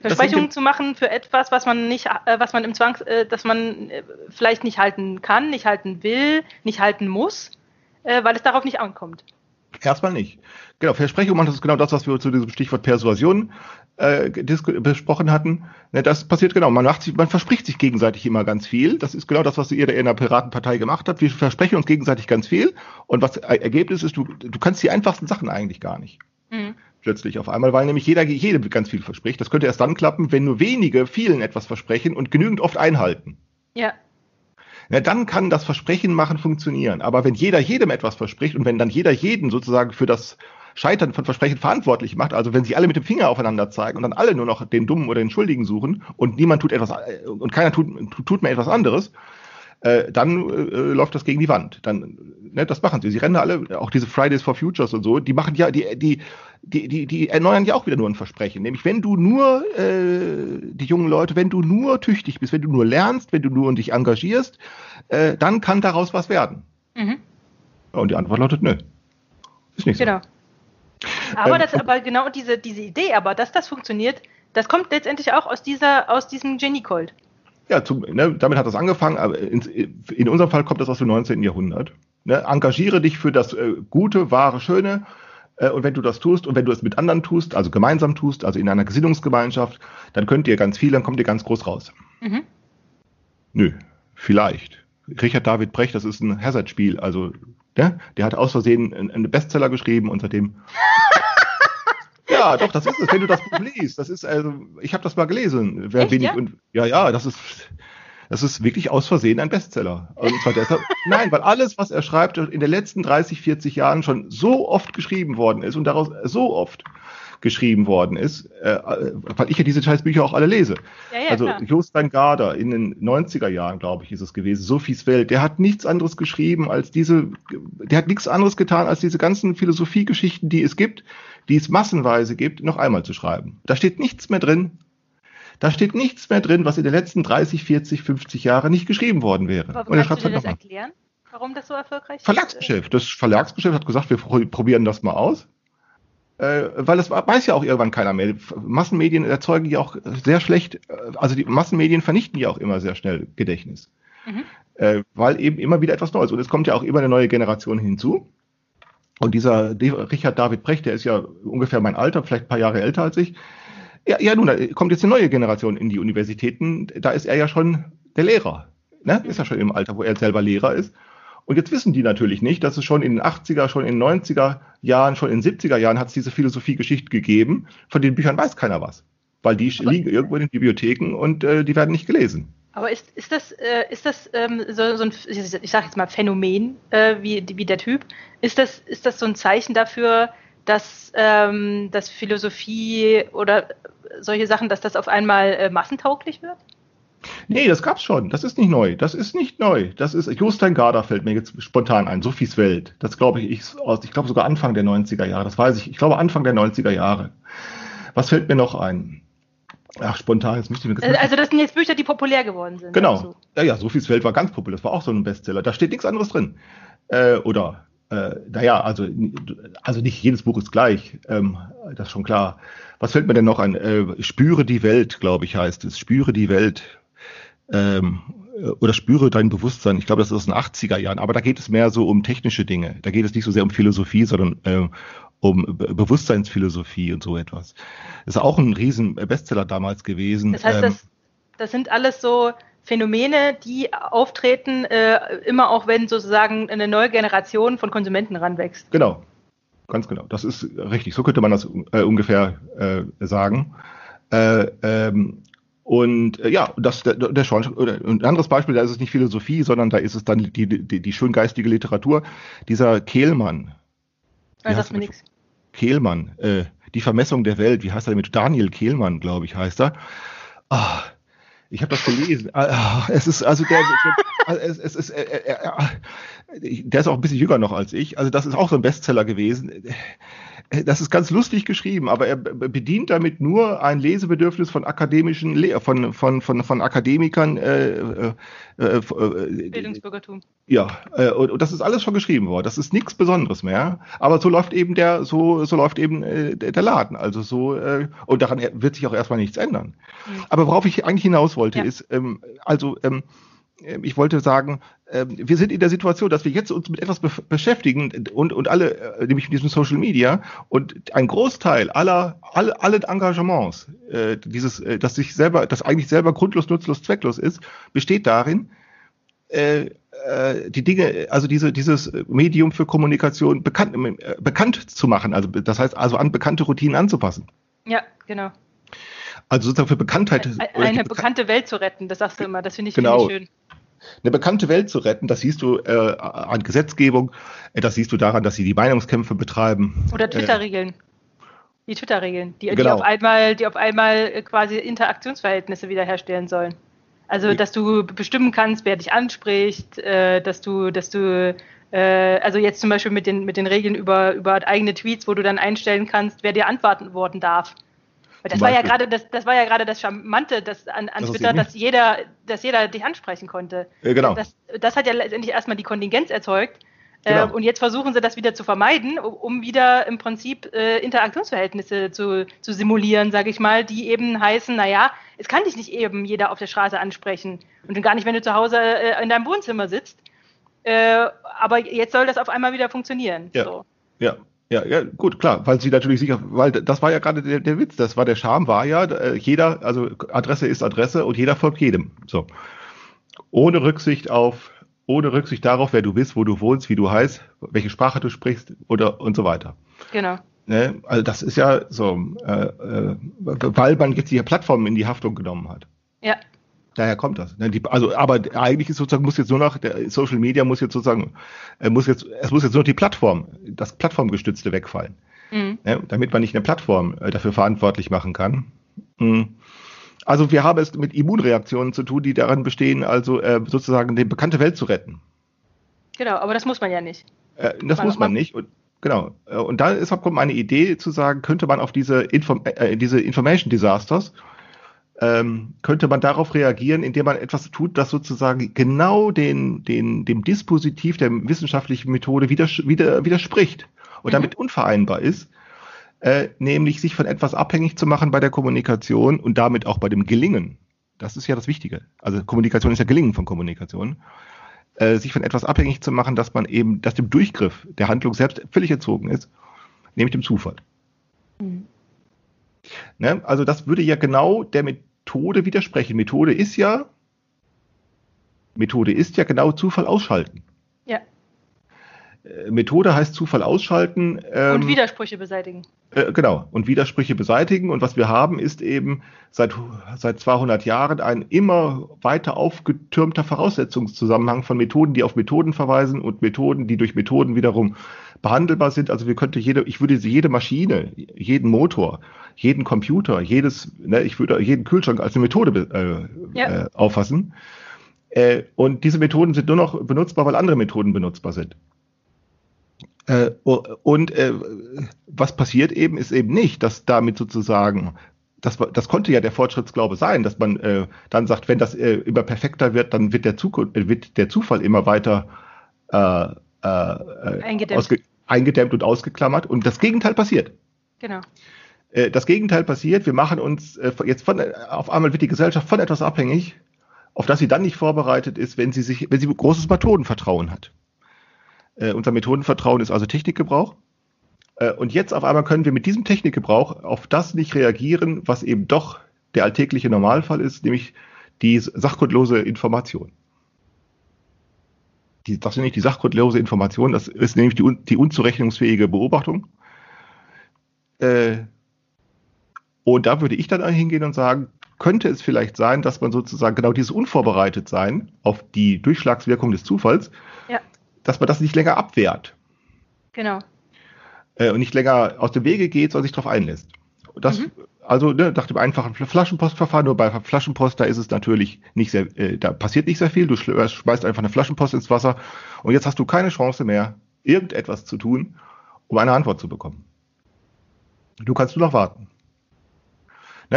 Versprechungen zu machen für etwas, was man nicht, äh, was man im Zwangs, äh, dass man äh, vielleicht nicht halten kann, nicht halten will, nicht halten muss, äh, weil es darauf nicht ankommt. Erstmal nicht. Genau, Versprechungen, das ist genau das, was wir zu diesem Stichwort Persuasion äh, besprochen hatten. Ne, das passiert genau. Man, macht sich, man verspricht sich gegenseitig immer ganz viel. Das ist genau das, was ihr in der Piratenpartei gemacht habt. Wir versprechen uns gegenseitig ganz viel. Und was äh, Ergebnis ist, du, du kannst die einfachsten Sachen eigentlich gar nicht. Mhm. Plötzlich auf einmal, weil nämlich jeder jedem ganz viel verspricht. Das könnte erst dann klappen, wenn nur wenige vielen etwas versprechen und genügend oft einhalten. Ja, Na, dann kann das Versprechen machen funktionieren. Aber wenn jeder jedem etwas verspricht und wenn dann jeder jeden sozusagen für das Scheitern von Versprechen verantwortlich macht, also wenn sie alle mit dem Finger aufeinander zeigen und dann alle nur noch den Dummen oder den Schuldigen suchen und niemand tut etwas äh, und keiner tut, tut mehr etwas anderes, äh, dann äh, läuft das gegen die Wand. Dann, ne, das machen sie. Sie rennen alle, auch diese Fridays for Futures und so, die machen ja, die, die, die, die, die erneuern ja auch wieder nur ein Versprechen. Nämlich, wenn du nur, äh, die jungen Leute, wenn du nur tüchtig bist, wenn du nur lernst, wenn du nur dich engagierst, äh, dann kann daraus was werden. mhm. Ja, Und die Antwort lautet, nö. Ist nicht so. genau. Aber Ähm, das, aber genau diese, diese Idee, aber dass das funktioniert, das kommt letztendlich auch aus dieser, aus diesem Genie-Cold. Ja, zum, ne, damit hat das angefangen, aber in, in unserem Fall kommt das aus dem 19. Jahrhundert. Ne, engagiere dich für das äh, Gute, Wahre, Schöne. Äh, und wenn du das tust und wenn du es mit anderen tust, also gemeinsam tust, also in einer Gesinnungsgemeinschaft, dann könnt ihr ganz viel, dann kommt ihr ganz groß raus. Mhm. Nö, vielleicht. Richard David Brecht, das ist ein Hazard-Spiel, also ne, der hat aus Versehen einen einen Bestseller geschrieben und seitdem. ja, doch, das ist es, wenn du das Buch liest. Das ist also, ich habe das mal gelesen. Wer Echt, wenig ja? und ja, ja, das ist, das ist wirklich aus Versehen ein Bestseller. Und zwar deshalb, nein, weil alles, was er schreibt, in den letzten 30, 40 Jahren schon so oft geschrieben worden ist und daraus so oft geschrieben worden ist, äh, weil ich ja diese Scheißbücher auch alle lese. Ja, ja, also klar. Jostein Garder in den 90er Jahren, glaube ich, ist es gewesen, Sophies Welt, der hat nichts anderes geschrieben als diese, der hat nichts anderes getan, als diese ganzen Philosophiegeschichten, die es gibt, die es massenweise gibt, noch einmal zu schreiben. Da steht nichts mehr drin. Da steht nichts mehr drin, was in den letzten 30, 40, 50 Jahren nicht geschrieben worden wäre. Aber Und er kannst schreibt du dir halt das nochmal. erklären, warum das so erfolgreich ist? Verlagsgeschäft. Das Verlagsgeschäft hat gesagt, wir pro- probieren das mal aus. Äh, weil das weiß ja auch irgendwann keiner mehr. Massenmedien erzeugen ja auch sehr schlecht, äh, also die Massenmedien vernichten ja auch immer sehr schnell Gedächtnis. Mhm. Äh, weil eben immer wieder etwas Neues. Und es kommt ja auch immer eine neue Generation hinzu. Und dieser Richard David Brecht, der ist ja ungefähr mein Alter, vielleicht ein paar Jahre älter als ich. Ja, ja nun, da kommt jetzt eine neue Generation in die Universitäten. Da ist er ja schon der Lehrer. Ne? Ist ja schon im Alter, wo er selber Lehrer ist. Und jetzt wissen die natürlich nicht, dass es schon in den 80er, schon in den 90er Jahren, schon in den 70er Jahren hat es diese Philosophiegeschichte gegeben. Von den Büchern weiß keiner was. Weil die liegen irgendwo in den Bibliotheken und äh, die werden nicht gelesen. Aber ist, ist das, äh, ist das ähm, so, so ein, ich sage jetzt mal Phänomen, äh, wie, wie der Typ, ist das, ist das so ein Zeichen dafür, dass, ähm, dass Philosophie oder solche Sachen, dass das auf einmal äh, massentauglich wird? Nee, das gab's schon. Das ist nicht neu. Das ist nicht neu. Das ist Jostein Garder fällt mir jetzt spontan ein. Sophies Welt. Das glaube ich, ich, ich glaube sogar Anfang der 90er Jahre. Das weiß ich. Ich glaube Anfang der 90er Jahre. Was fällt mir noch ein? Ach, spontan, jetzt müsste ich mir Äh, Also das sind jetzt Bücher, die populär geworden sind. Genau. Also. Ja, ja, Sophies Welt war ganz populär. Das war auch so ein Bestseller. Da steht nichts anderes drin. Äh, oder, äh, naja, also, also nicht jedes Buch ist gleich. Ähm, das ist schon klar. Was fällt mir denn noch ein? Äh, Spüre die Welt, glaube ich, heißt es. Spüre die Welt. Ähm, äh, oder spüre dein Bewusstsein. Ich glaube, das ist aus den 80er Jahren. Aber da geht es mehr so um technische Dinge. Da geht es nicht so sehr um Philosophie, sondern äh, um Be Bewusstseinsphilosophie und so etwas. Das ist auch ein riesen Bestseller damals gewesen. Das heißt, Ähm, das, das sind alles so Phänomene, die auftreten, äh, immer auch wenn sozusagen eine neue Generation von Konsumenten ranwächst. Genau, ganz genau. Das ist richtig. So könnte man das äh, ungefähr äh, sagen. Äh, ähm, und äh, ja, das der, der Schorn, ein anderes Beispiel, da ist es nicht Philosophie, sondern da ist es dann die, die, die schön geistige Literatur. Dieser Kehlmann, Ja, sagt mir nichts. Kehlmann, äh, die Vermessung der Welt, wie heißt er mit Daniel Kehlmann, glaube ich, heißt er. Ah, ich habe das gelesen. Ah, es ist also der, der es, es ist, äh, äh, äh, der ist auch ein bisschen jünger noch als ich. Also das ist auch so ein Bestseller gewesen. Das ist ganz lustig geschrieben, aber er bedient damit nur ein Lesebedürfnis von akademischen, Le von, von, von, von Akademikern. Äh, äh, äh, äh Bildungsbürgertum. Ja, äh, und, und, das ist alles schon geschrieben worden. Das ist nichts Besonderes mehr. Aber so läuft eben der, so, so läuft eben äh, der Laden. Also so, und daran wird sich auch erstmal nichts ändern. Mhm. Aber worauf ich eigentlich hinaus wollte, ja. ist, ähm, also ähm, ich wollte sagen, wir sind in der Situation, dass wir jetzt uns mit etwas beschäftigen und, und alle, äh, nämlich mit diesem Social Media und ein Großteil aller, alle, alle Engagements, äh, dieses, äh, das sich selber, das eigentlich selber grundlos, nutzlos, zwecklos ist, besteht darin, die Dinge, also diese, dieses Medium für Kommunikation bekannt, bekannt zu machen, also das heißt also an bekannte Routinen anzupassen. Ja, genau. Also sozusagen für Bekanntheit. Eine, eine bekannte Welt zu retten, das sagst du immer, das finde ich, genau. Schön eine bekannte Welt zu retten. Das siehst du äh, an Gesetzgebung, das siehst du daran, dass sie die Meinungskämpfe betreiben. Oder äh, Twitter-Regeln. Die Twitter-Regeln, die, genau. die, auf einmal, die auf einmal äh, quasi Interaktionsverhältnisse wiederherstellen sollen. Also, dass du bestimmen kannst, wer dich anspricht, äh, dass du, dass du, äh, also jetzt zum Beispiel mit den, mit den Regeln über, über eigene Tweets, wo du dann einstellen kannst, wer dir antworten darf. Das war ja gerade das, das war ja gerade das Charmante das an, an das Twitter, dass jeder, dass jeder dich ansprechen konnte. Ja, genau. Das, das hat ja letztendlich erstmal die Kontingenz erzeugt. Äh, genau. Äh, und jetzt versuchen sie das wieder zu vermeiden, um wieder im Prinzip äh, Interaktionsverhältnisse zu, zu simulieren, sage ich mal, die eben heißen, naja, es kann dich nicht eben jeder auf der Straße ansprechen und gar nicht, wenn du zu Hause äh, in deinem Wohnzimmer sitzt. Äh, aber jetzt soll das auf einmal wieder funktionieren. Ja. So. Ja, ja, ja, gut, klar, weil sie natürlich sicher, weil das war ja gerade der, der Witz, das war der Charme, war ja, äh, jeder, also Adresse ist Adresse und jeder folgt jedem. So. Ohne Rücksicht auf, ohne Rücksicht darauf, wer du bist, wo du wohnst, wie du heißt, welche Sprache du sprichst oder und so weiter. Genau. Ne? Also das ist ja so, äh, äh, weil man jetzt die Plattformen in die Haftung genommen hat. Ja. Daher kommt das. Ne? Also, aber eigentlich ist sozusagen muss jetzt nur noch der Social Media muss jetzt sozusagen äh, muss jetzt es muss jetzt nur noch die Plattform, das Plattformgestützte wegfallen, mhm. ne? damit man nicht eine Plattform äh, dafür verantwortlich machen kann. Mhm. Also wir haben es mit Immunreaktionen zu tun, die daran bestehen, also äh, sozusagen die bekannte Welt zu retten. Genau, aber das muss man ja nicht. Das man muss man nicht. Und, genau. Und da ist kommt meine Idee zu sagen, könnte man auf diese, Inform äh, diese Information Disasters ähm, könnte man darauf reagieren, indem man etwas tut, das sozusagen genau den, den, dem Dispositiv der wissenschaftlichen Methode widers wider, widerspricht und mhm. damit unvereinbar ist, äh, nämlich sich von etwas abhängig zu machen bei der Kommunikation und damit auch bei dem Gelingen. Das ist ja das Wichtige. Also Kommunikation ist ja Gelingen von Kommunikation. Äh, sich von etwas abhängig zu machen, dass man eben, dass dem Durchgriff der Handlung selbst völlig entzogen ist, nämlich dem Zufall. Mhm. Ne? Also das würde ja genau der Methode widersprechen. Methode ist ja, Methode ist ja genau Zufall ausschalten. Ja. Äh, Methode heißt Zufall ausschalten. Ähm, und Widersprüche beseitigen. Äh, genau, und Widersprüche beseitigen. Und was wir haben, ist eben seit, seit 200 Jahren ein immer weiter aufgetürmter Voraussetzungszusammenhang von Methoden, die auf Methoden verweisen und Methoden, die durch Methoden wiederum behandelbar sind. Also wir könnte jede, ich würde jede Maschine, jeden Motor, jeden Computer, jedes, ne, ich würde jeden Kühlschrank als eine Methode äh, ja. äh, auffassen. Äh, und diese Methoden sind nur noch benutzbar, weil andere Methoden benutzbar sind. Äh, und äh, was passiert eben, ist eben nicht, dass damit sozusagen das, das konnte ja der Fortschrittsglaube sein, dass man äh, dann sagt, wenn das äh, immer perfekter wird, dann wird der, Zukunft, äh, wird der Zufall immer weiter äh, eingedämmt. eingedämmt und ausgeklammert. Und das Gegenteil passiert. Genau. Äh, das Gegenteil passiert. Wir machen uns äh, jetzt von, auf einmal wird die Gesellschaft von etwas abhängig, auf das sie dann nicht vorbereitet ist, wenn sie sich, wenn sie großes Methodenvertrauen hat. Äh, unser Methodenvertrauen ist also Technikgebrauch. Äh, und jetzt auf einmal können wir mit diesem Technikgebrauch auf das nicht reagieren, was eben doch der alltägliche Normalfall ist, nämlich die sachgrundlose Information. Die, das ist nicht die sachgrundlose Information, das ist nämlich die, die unzurechnungsfähige Beobachtung. Äh, und da würde ich dann hingehen und sagen, könnte es vielleicht sein, dass man sozusagen genau dieses Unvorbereitetsein auf die Durchschlagswirkung des Zufalls ja dass man das nicht länger abwehrt. Genau. Äh, und nicht länger aus dem Wege geht, sondern sich darauf einlässt. Das, mhm. Also ne, nach dem einfachen Flaschenpostverfahren, nur bei Flaschenpost, da ist es natürlich nicht sehr, äh, da passiert nicht sehr viel. Du äh, schmeißt einfach eine Flaschenpost ins Wasser und jetzt hast du keine Chance mehr, irgendetwas zu tun, um eine Antwort zu bekommen. Du kannst nur noch warten.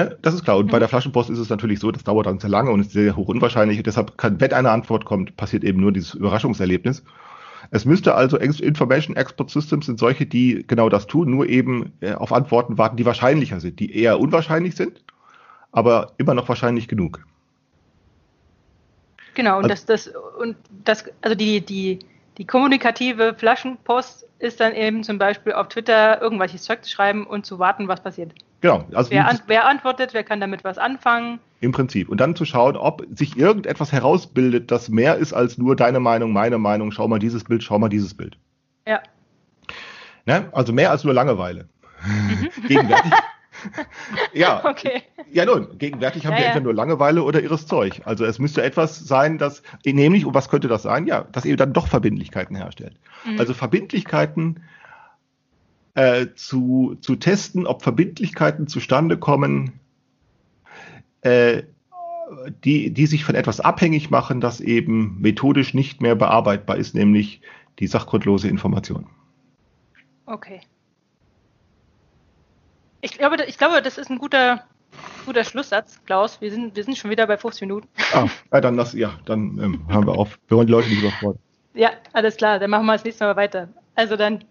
Ne? Das ist klar. Und Mhm. bei der Flaschenpost ist es natürlich so, das dauert dann sehr lange und ist sehr hoch unwahrscheinlich. Und deshalb kann, wenn eine Antwort kommt, passiert eben nur dieses Überraschungserlebnis. Es müsste also Information Export Systems sind solche, die genau das tun, nur eben äh, auf Antworten warten, die wahrscheinlicher sind, die eher unwahrscheinlich sind, aber immer noch wahrscheinlich genug. Genau, und Also- das, das, und das, also die, die, die kommunikative Flaschenpost ist dann eben zum Beispiel auf Twitter irgendwelches Zeug zu schreiben und zu warten, was passiert. Genau, also Wer, an, wer antwortet, wer kann damit was anfangen. im Prinzip. Und dann zu schauen, ob sich irgendetwas herausbildet, das mehr ist als nur deine Meinung, meine Meinung, schau mal dieses Bild, schau mal dieses Bild. Ja, Ne? Also mehr als nur Langeweile. Gegenwärtig. ja, okay. ja nun, gegenwärtig haben Ja, wir ja. entweder nur Langeweile oder irres Zeug. Also es müsste etwas sein, das, nämlich, und was könnte das sein? Ja, das eben dann doch Verbindlichkeiten herstellt. Mhm. Also Verbindlichkeiten äh, zu, zu testen, ob Verbindlichkeiten zustande kommen, äh, die, die sich von etwas abhängig machen, das eben methodisch nicht mehr bearbeitbar ist, nämlich die sachgrundlose Information. Okay. Ich glaube, ich glaube, das ist ein guter, guter Schlusssatz, Klaus. Wir sind, wir sind schon wieder bei 50 Minuten. Ah, ja, dann lass, ja, dann ähm, hören wir auf. Wir wollen die Leute nicht überfordern. Ja, alles klar. Dann machen wir das nächste Mal weiter. Also dann,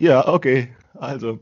Ja, okay. Also.